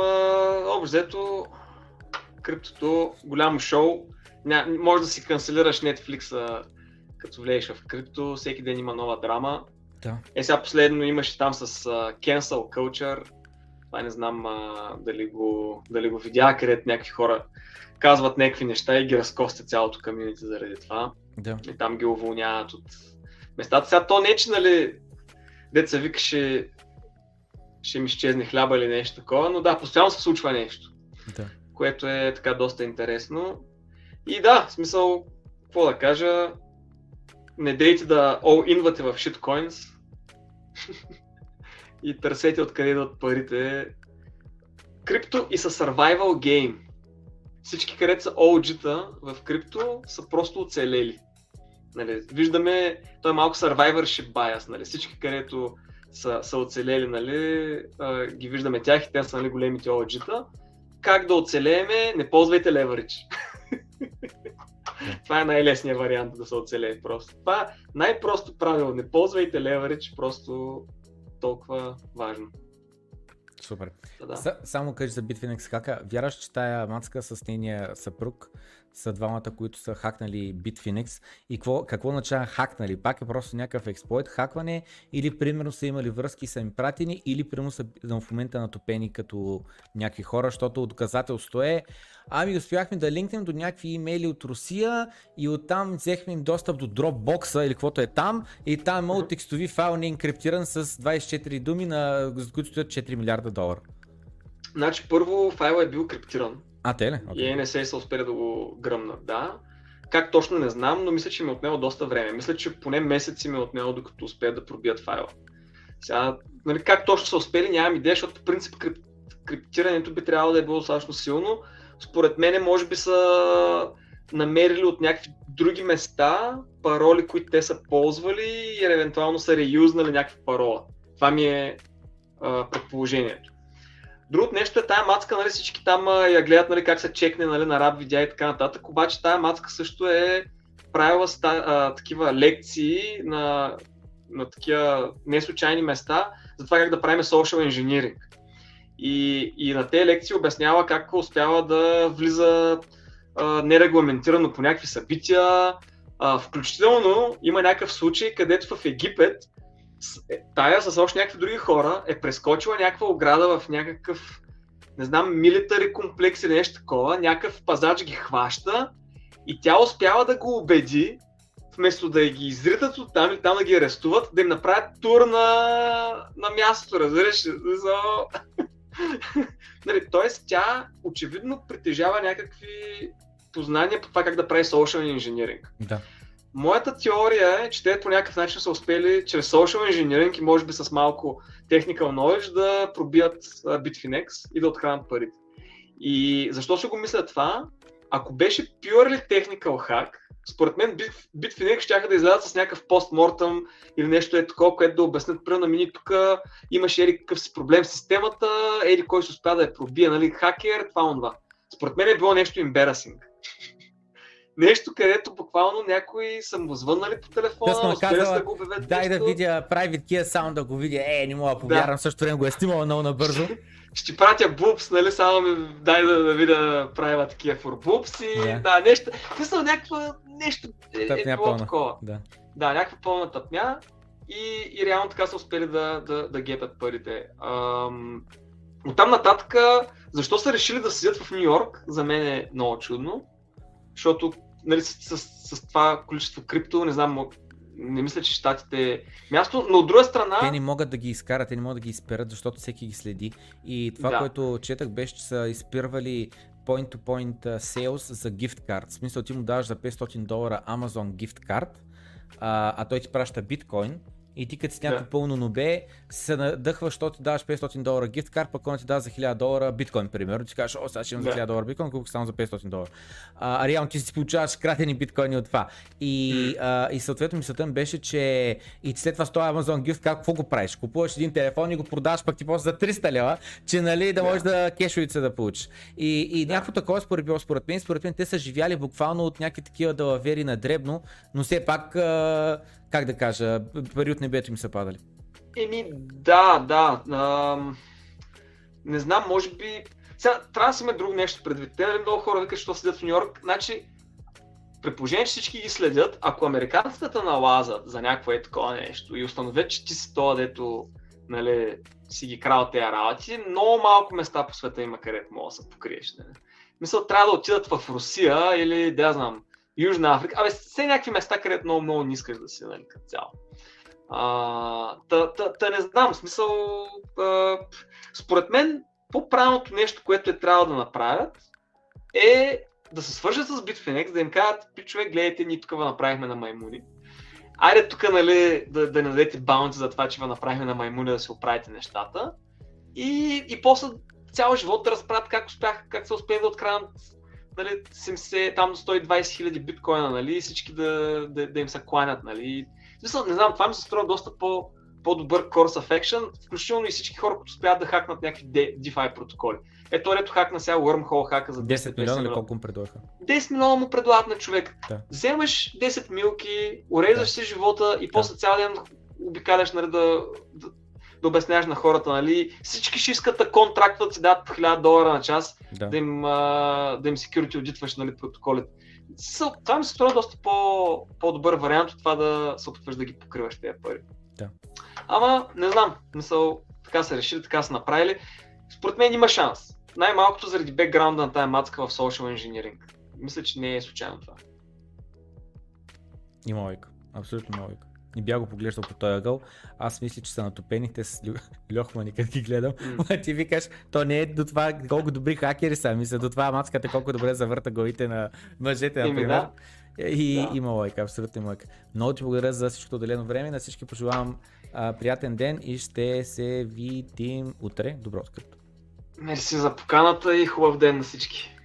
Общо взето, криптото, голямо шоу. Ня, може да си канцелираш Netflix, като влезеш в крипто, всеки ден има нова драма. Да. Е, сега последно имаше там с uh, Cancel Culture. Това не знам uh, дали, го, дали го видя, където някакви хора казват някакви неща и ги разкостят цялото комьюнити заради това. Да. И там ги уволняват от местата. Сега то не е, че нали, деца викаше ще ми изчезне хляба или нещо такова, но да, постоянно се случва нещо. Да. Което е така доста интересно. И да, в смисъл, какво да кажа, не дейте да all-инвате в shitcoins [LAUGHS] и търсете откъде идват парите. Крипто и са survival game всички, където са OG-та в крипто, са просто оцелели. Нали, виждаме, той е малко survivorship bias, нали, всички, където са, са оцелели, нали, ги виждаме тях и те са нали, големите OG-та. Как да оцелееме? Не ползвайте leverage. [LAUGHS] Това е най-лесният вариант да се оцелее просто. Това е най-просто правило. Не ползвайте leverage, просто толкова важно. Супер. Да. С, само кажи за Bitfinex хака. Вярваш, че тая мацка с нейния съпруг са двамата, които са хакнали Bitfinex и какво, какво означава хакнали? Пак е просто някакъв експлойт, хакване или примерно са имали връзки са им пратени или примерно са в момента натопени като някакви хора, защото доказателство е Ами успяхме да линкнем до някакви имейли от Русия и оттам взехме им достъп до Dropbox или каквото е там и там имало текстови файл не инкриптиран с 24 думи, на, които стоят 4 милиарда долара. Значи първо файлът е бил криптиран. А, те ли? Okay. И NSA са успели да го гръмнат, да. Как точно не знам, но мисля, че ми е отнело доста време. Мисля, че поне месеци ми е отнело, докато успеят да пробият файла. Сега, нали, как точно са успели, нямам идея, защото в принцип крип... криптирането би трябвало да е било достатъчно силно, според мен, може би са намерили от някакви други места пароли, които те са ползвали и евентуално са реюзнали някаква парола. Това ми е а, предположението. Другото нещо е тая мацка, нали, всички там я гледат нали, как се чекне нали, на раб видеа и така нататък, обаче тая мацка също е правила ста, а, такива лекции на, на такива неслучайни места за това как да правим social engineering. И, и на тези лекции обяснява как успява да влиза а, нерегламентирано по някакви събития. А, включително има някакъв случай, където в Египет тая с още някакви други хора е прескочила някаква ограда в някакъв, не знам, милитари комплекс или нещо такова, някакъв пазач ги хваща и тя успява да го убеди, вместо да ги изритат от там или там да ги арестуват, да им направят тур на, на мястото, разбираш? За... [LAUGHS] нали, Тоест тя очевидно притежава някакви познания по това как да прави social engineering. Да. Моята теория е, че те по някакъв начин са успели чрез social engineering и може би с малко technical knowledge да пробият Bitfinex и да откраднат парите. И защо ще го мисля това? Ако беше purely technical hack, според мен Bitfinex ще да излязат с някакъв постмортъм или нещо е такова, което да обяснят, примерно, мини тук имаше ери какъв си проблем с системата, ери кой се успя да я пробие, нали, хакер, това, онова. Според мен е било нещо embarrassing. Нещо, където буквално някои са му звъннали по телефона, е успели казала, да го обявят Дай да нещо. видя private key sound, да го видя. Е, не мога да повярвам, също време го е снимала много набързо. Ще пратя бубс, нали, само ми дай да, да видя правила такива for бубс и Да. да, нещо. Мисля, някакво нещо е, е Тъпня било пълна. такова. Да. Да, някаква пълна тъпня и, и реално така са успели да, да, да гепят парите. Ам, оттам нататък, защо са решили да седят в Нью Йорк, за мен е много чудно, защото нали, с, с, с това количество крипто, не знам, не мисля, че щатите е място, но от друга страна... Те не могат да ги изкарат, те не могат да ги изперат, защото всеки ги следи. И това, Да. което четах беше, че са изпирвали point-to-point sales за gift card. В смисъл ти му даваш за 500 долара Amazon gift card, а, а той ти праща биткоин и ти като си някакво Да. пълно нобе, се надъхваш, защото ти даваш 500 долара gift card, пък он ти дава за 1000 долара биткоин, примерно. Ти кажеш, о, сега ще имам за Да. 1000 долара биткоин, колко само за 500 долара. А, а реално ти си получаваш кратени биткоини от това. И, а, и съответно мисълта ми беше, че и след това с този Amazon Gift, как, какво го правиш? Купуваш един телефон и го продаваш пък ти после за 300 лева, че нали да Да. можеш да кешовица да получиш. И, и някакво такова според, било според мен, според мен те са живяли буквално от някакви такива далавери на дребно, но все пак, а, как да кажа, пари от небето им са падали. Еми, да, да. Ам, не знам, може би... Сега, трябва да си има друго нещо предвид. Те нали, много хора викат, що седят в Нью Йорк. Значи, при положение, че всички ги следят, ако американците те налазат за някакво е такова нещо и установят, че ти си това, дето нали, си ги крал тези работи, много малко места по света има, където мога да се покриеш. Нали. Мисля, трябва да отидат в Русия или, да знам, Южна Африка. Абе, все някакви места, където много, много не искаш да си, нали, като цяло. Та, та, та не знам, смисъл, а, според мен, по-правилното нещо, което е трябвало да направят, е да се свържат с Bitfinex, да им кажат, пичове, гледайте, ние тук направихме на маймуни. Айде тук, нали, да, да не дадете баунти за това, че ви направихме на маймуни да се оправите нещата. И, и после цял живот да разправят как, успях, как са успели да откраднат нали, 70, там до 120 хиляди биткоина, нали, всички да, да, да им се кланят, нали. Смисъл, не знам, това ми се струва доста по, по-добър course of action, включително и всички хора, които успяват да хакнат някакви De- DeFi протоколи. Ето, ето хакна сега Wormhole хака за 10, 10 милиона или колко му предлагаха? 10 милиона му предлагат на човек. Да. Вземаш 10 милки, уреждаш Да. си живота и после цял ден обикаляш нали, да, да, да обясняваш на хората. Нали. Всички ще искат да контрактват си дадат по 1000 долара на час, Да. да им, а, да им security аудитваш нали, протоколите. Това ми се струва доста по, по-добър вариант от това да се опитваш да ги покриваш тези пари. Да. Ама, не знам, мисъл, така са решили, така са направили. Според мен има шанс. Най-малкото заради бекграунда на тая мацка в social engineering. Мисля, че не е случайно това. Има лойка. Абсолютно има лойка. Не бях го поглеждал по този ъгъл. Аз мисля, че са натопени. Те с Лю... [LAUGHS] Льохмани, като ги гледам. Ма ти викаш, то не е до това колко добри хакери са. Мисля, до това мацката колко добре завърта главите на мъжете, например. да. И Да. има лойка, абсолютно има лойка. Много ти благодаря за всичкото отделено време. На всички пожелавам а, приятен ден и ще се видим утре. Добро открито. Мерси за поканата и хубав ден на всички.